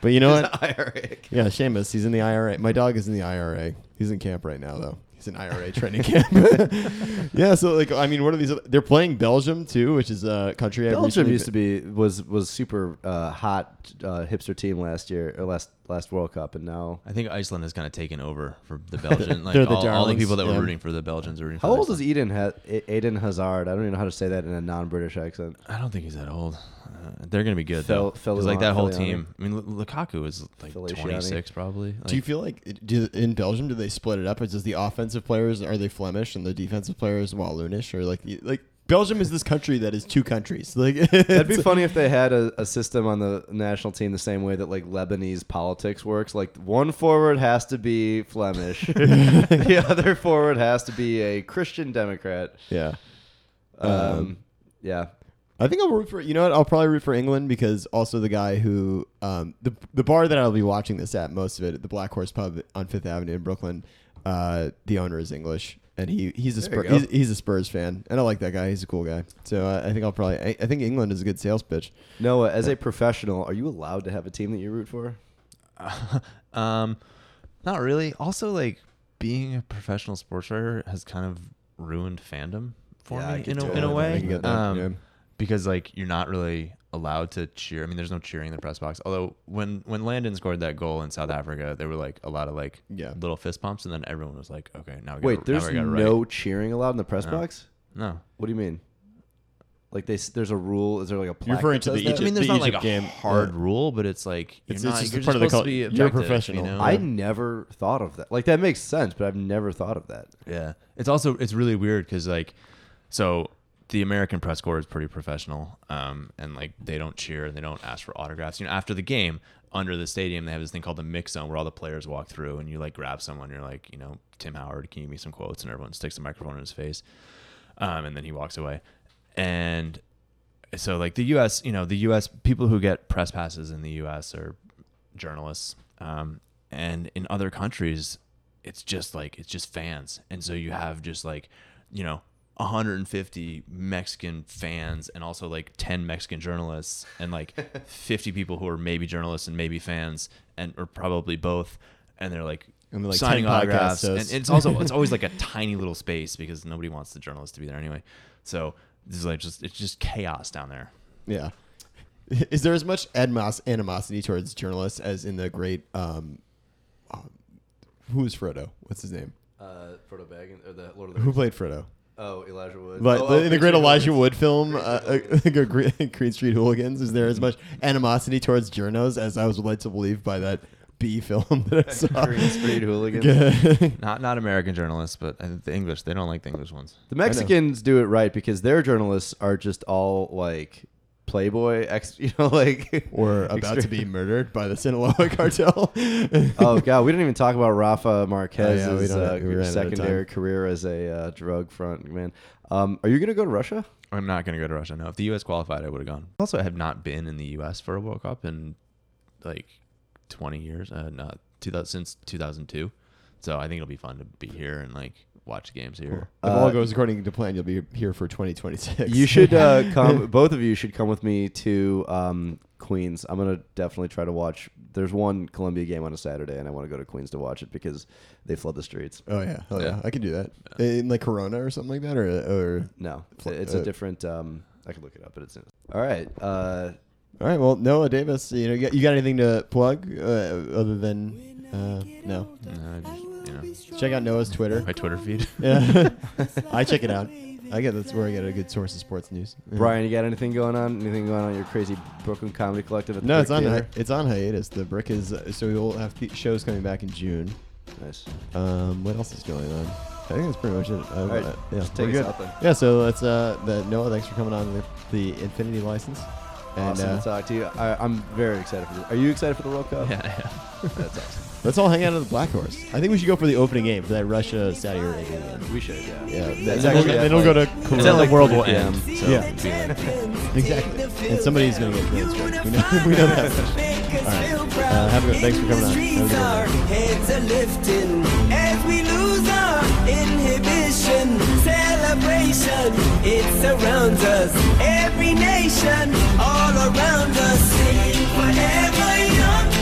[SPEAKER 1] But you know what?
[SPEAKER 2] IRA.
[SPEAKER 1] Yeah, Seamus, he's in the IRA. My dog is in the IRA. He's in camp right now, though. He's in IRA training camp. yeah, so like, I mean, what are these? other- They're playing Belgium too, which is a country I've
[SPEAKER 2] Belgium
[SPEAKER 1] recently
[SPEAKER 2] used to be was was super uh, hot uh, hipster team last year or last last World Cup, and now
[SPEAKER 3] I think Iceland has kind of taken over for the Belgian. Like
[SPEAKER 1] They're the
[SPEAKER 3] all, all the people that
[SPEAKER 1] yeah.
[SPEAKER 3] were rooting for the Belgians are rooting for
[SPEAKER 2] how old is
[SPEAKER 3] Iceland.
[SPEAKER 2] Eden ha- Aiden Hazard? I don't even know how to say that in a non-British accent.
[SPEAKER 3] I don't think he's that old. Uh, they're gonna be good
[SPEAKER 2] Fel-
[SPEAKER 3] though. 'Cause,
[SPEAKER 2] Fellaini-
[SPEAKER 3] like that whole
[SPEAKER 2] Fellaini.
[SPEAKER 3] team. I mean, Lu- Lukaku is like
[SPEAKER 2] Feliciani.
[SPEAKER 3] 26 probably.
[SPEAKER 1] Do you feel like do, in Belgium do they split it up? Is does the offensive players are they Flemish and the defensive players Walloonish or like like Belgium is this country that is two countries. Like
[SPEAKER 2] That'd be funny if they had a, a system on the national team the same way that like Lebanese politics works. Like one forward has to be Flemish, the other forward has to be a Christian Democrat.
[SPEAKER 1] Yeah.
[SPEAKER 2] Um, yeah,
[SPEAKER 1] I think I'll root for you know what I'll probably root for England because also the guy who um, the the bar that I'll be watching this at most of it at the Black Horse Pub on Fifth Avenue in Brooklyn. Uh, the owner is English and he he's a
[SPEAKER 2] There you
[SPEAKER 1] Spurs, he's, he's a Spurs fan and I like that guy. He's a cool guy. So uh, I think I'll probably I, I think England is a good sales pitch.
[SPEAKER 2] Noah, as a professional, are you allowed to have a team that you root for?
[SPEAKER 3] um, not really. Also, like being a professional sports writer has kind of ruined fandom for
[SPEAKER 2] Yeah,
[SPEAKER 3] me in a, in
[SPEAKER 2] totally-
[SPEAKER 3] a
[SPEAKER 1] I
[SPEAKER 3] way.
[SPEAKER 1] can get that,
[SPEAKER 3] Um,
[SPEAKER 1] yeah.
[SPEAKER 3] Because like you're not really allowed to cheer. I mean, there's no cheering in the press box. Although when when Landon scored that goal in South Africa, there were like a lot of like
[SPEAKER 1] Yeah.
[SPEAKER 3] little fist pumps, and then everyone was like, "Okay, now we
[SPEAKER 2] Wait,
[SPEAKER 3] gotta,
[SPEAKER 2] there's
[SPEAKER 3] now we gotta write."
[SPEAKER 2] no cheering allowed in the press
[SPEAKER 3] No.
[SPEAKER 2] box.
[SPEAKER 3] no.
[SPEAKER 2] What do you mean? Like they, there's a rule. Is there like a?
[SPEAKER 1] You're
[SPEAKER 2] plaque
[SPEAKER 1] referring
[SPEAKER 2] that
[SPEAKER 1] to the
[SPEAKER 2] says that?
[SPEAKER 1] Egypt-
[SPEAKER 3] I mean, there's
[SPEAKER 1] the
[SPEAKER 3] not like a
[SPEAKER 1] game,
[SPEAKER 3] hard
[SPEAKER 1] yeah.
[SPEAKER 3] rule, but it's like you're
[SPEAKER 1] It's- it's
[SPEAKER 3] not.
[SPEAKER 1] just
[SPEAKER 3] you're
[SPEAKER 1] a part of the
[SPEAKER 3] supposed
[SPEAKER 1] cul-
[SPEAKER 3] to be
[SPEAKER 1] you're professional.
[SPEAKER 3] You know?
[SPEAKER 2] I never thought of that. Like that makes sense, but I've never thought of that.
[SPEAKER 3] Yeah. It's also it's really weird because like, so the American press corps is pretty professional, um, and like they don't cheer and they don't ask for autographs. You know, after the game under the stadium, they have this thing called the mix zone where all the players walk through and you like grab someone. You're like, you know, Tim Howard, can you give me some quotes? And everyone sticks the microphone in his face, um, and then he walks away. And so like the U.S., you know, the U.S. people who get press passes in the U.S. are journalists, um, and in other countries, it's just like it's just fans, and so you have just like, you know. 150 Mexican fans and also like 10 Mexican journalists and like 50 people who are maybe journalists and maybe fans and or probably both and they're like
[SPEAKER 1] And, like,
[SPEAKER 3] signing
[SPEAKER 1] 10 podcast
[SPEAKER 3] autographs and
[SPEAKER 1] hosts.
[SPEAKER 3] it's also it's always like a tiny little space because nobody wants the journalists to be there anyway so this is like just it's just chaos down there
[SPEAKER 1] Yeah. Is there as much admos- animosity towards journalists as in the great um, uh, who is Frodo? What's his name?
[SPEAKER 2] Uh, Frodo Baggins or the Lord of the
[SPEAKER 1] Who played Frodo?
[SPEAKER 2] Oh, Elijah Wood.
[SPEAKER 1] But
[SPEAKER 2] oh,
[SPEAKER 1] the,
[SPEAKER 2] oh,
[SPEAKER 1] in the great Elijah
[SPEAKER 2] Hooligans.
[SPEAKER 1] Wood film, uh, uh, Green Green Street Hooligans, is there as much animosity towards journos as I was led to believe by that B film that I saw?
[SPEAKER 2] Green Street Hooligans.
[SPEAKER 3] Not not American journalists, but the English. They don't like the English ones.
[SPEAKER 2] The Mexicans do it right because their journalists are just all like Playboy, ex, you know, like
[SPEAKER 1] or about to be murdered by the Sinaloa cartel.
[SPEAKER 2] oh god, we didn't even talk about Rafa Marquez's
[SPEAKER 1] Oh, yeah,
[SPEAKER 2] uh,
[SPEAKER 1] we ran out of
[SPEAKER 2] secondary career as a uh, drug front man. Um, are you gonna go to Russia?
[SPEAKER 3] I'm not going to go to Russia. No, if the U.S. qualified, I would have gone. Also, I have not been in the U.S. for a World Cup in like 20 years. Uh, not 2000 since 2002. So I think it'll be fun to be here and like watch games here.
[SPEAKER 1] if all goes according to plan, you'll be here for 2026.
[SPEAKER 2] You should uh, come. both of you should come with me to um, Queens. I'm gonna definitely try to watch. There's one Colombia game on a Saturday, and I want to go to Queens to watch it because they flood the streets.
[SPEAKER 1] Oh yeah, oh yeah,
[SPEAKER 3] Yeah.
[SPEAKER 1] I can do that in like Corona or something like that, or or.
[SPEAKER 2] No, it's,
[SPEAKER 1] uh,
[SPEAKER 2] a different. Um, I can look it up, but it's in. All right. Uh,
[SPEAKER 1] All right, well, Noah Davis, you know, you got, you got anything to plug uh, other than uh, no?
[SPEAKER 3] Uh, just, you know,
[SPEAKER 1] Check out Noah's Twitter.
[SPEAKER 3] my Twitter feed.
[SPEAKER 1] Yeah, I check it out. I get that's where I get a good source of sports news.
[SPEAKER 2] Brian, you got anything going on? Anything going on your crazy Brooklyn Comedy Collective? At the
[SPEAKER 1] No,
[SPEAKER 2] Brick
[SPEAKER 1] it's on
[SPEAKER 2] Theater?
[SPEAKER 1] hi- it's on hiatus. The brick is uh, so we'll have th- shows coming back in June.
[SPEAKER 2] Nice.
[SPEAKER 1] Um, what else is going on? I think that's pretty much it. Uh,
[SPEAKER 2] All right,
[SPEAKER 1] uh, yeah,
[SPEAKER 2] just take
[SPEAKER 1] we're
[SPEAKER 2] us
[SPEAKER 1] good.
[SPEAKER 2] out then.
[SPEAKER 1] Yeah, so that's uh, the, Noah. Thanks for coming on the, the Infinity license. And
[SPEAKER 2] awesome
[SPEAKER 1] uh,
[SPEAKER 2] to talk to you. I, I'm very excited for this. Are you excited for the World Cup?
[SPEAKER 3] yeah, yeah.
[SPEAKER 2] That's awesome.
[SPEAKER 1] Let's all hang out at the Black Horse. I think we should go for the opening game for that Russia Saudi Arabia game.
[SPEAKER 2] We should, yeah.
[SPEAKER 1] Yeah,
[SPEAKER 2] It's
[SPEAKER 1] then
[SPEAKER 2] actually
[SPEAKER 1] we'll, then we'll go to
[SPEAKER 2] like-
[SPEAKER 1] Corona.
[SPEAKER 3] It's like
[SPEAKER 2] World
[SPEAKER 3] World
[SPEAKER 2] War
[SPEAKER 3] War
[SPEAKER 2] M.
[SPEAKER 3] M. So
[SPEAKER 1] Yeah.
[SPEAKER 3] it'd be like-
[SPEAKER 1] Exactly. And somebody's going to get transferred. We know, we know that. All right. Uh, have a good. Thanks for coming on. Have a good one.
[SPEAKER 9] Our heads are lifting as we lose our inhibition. Celebration, it surrounds us. Every nation, all around us, singing forever young, singing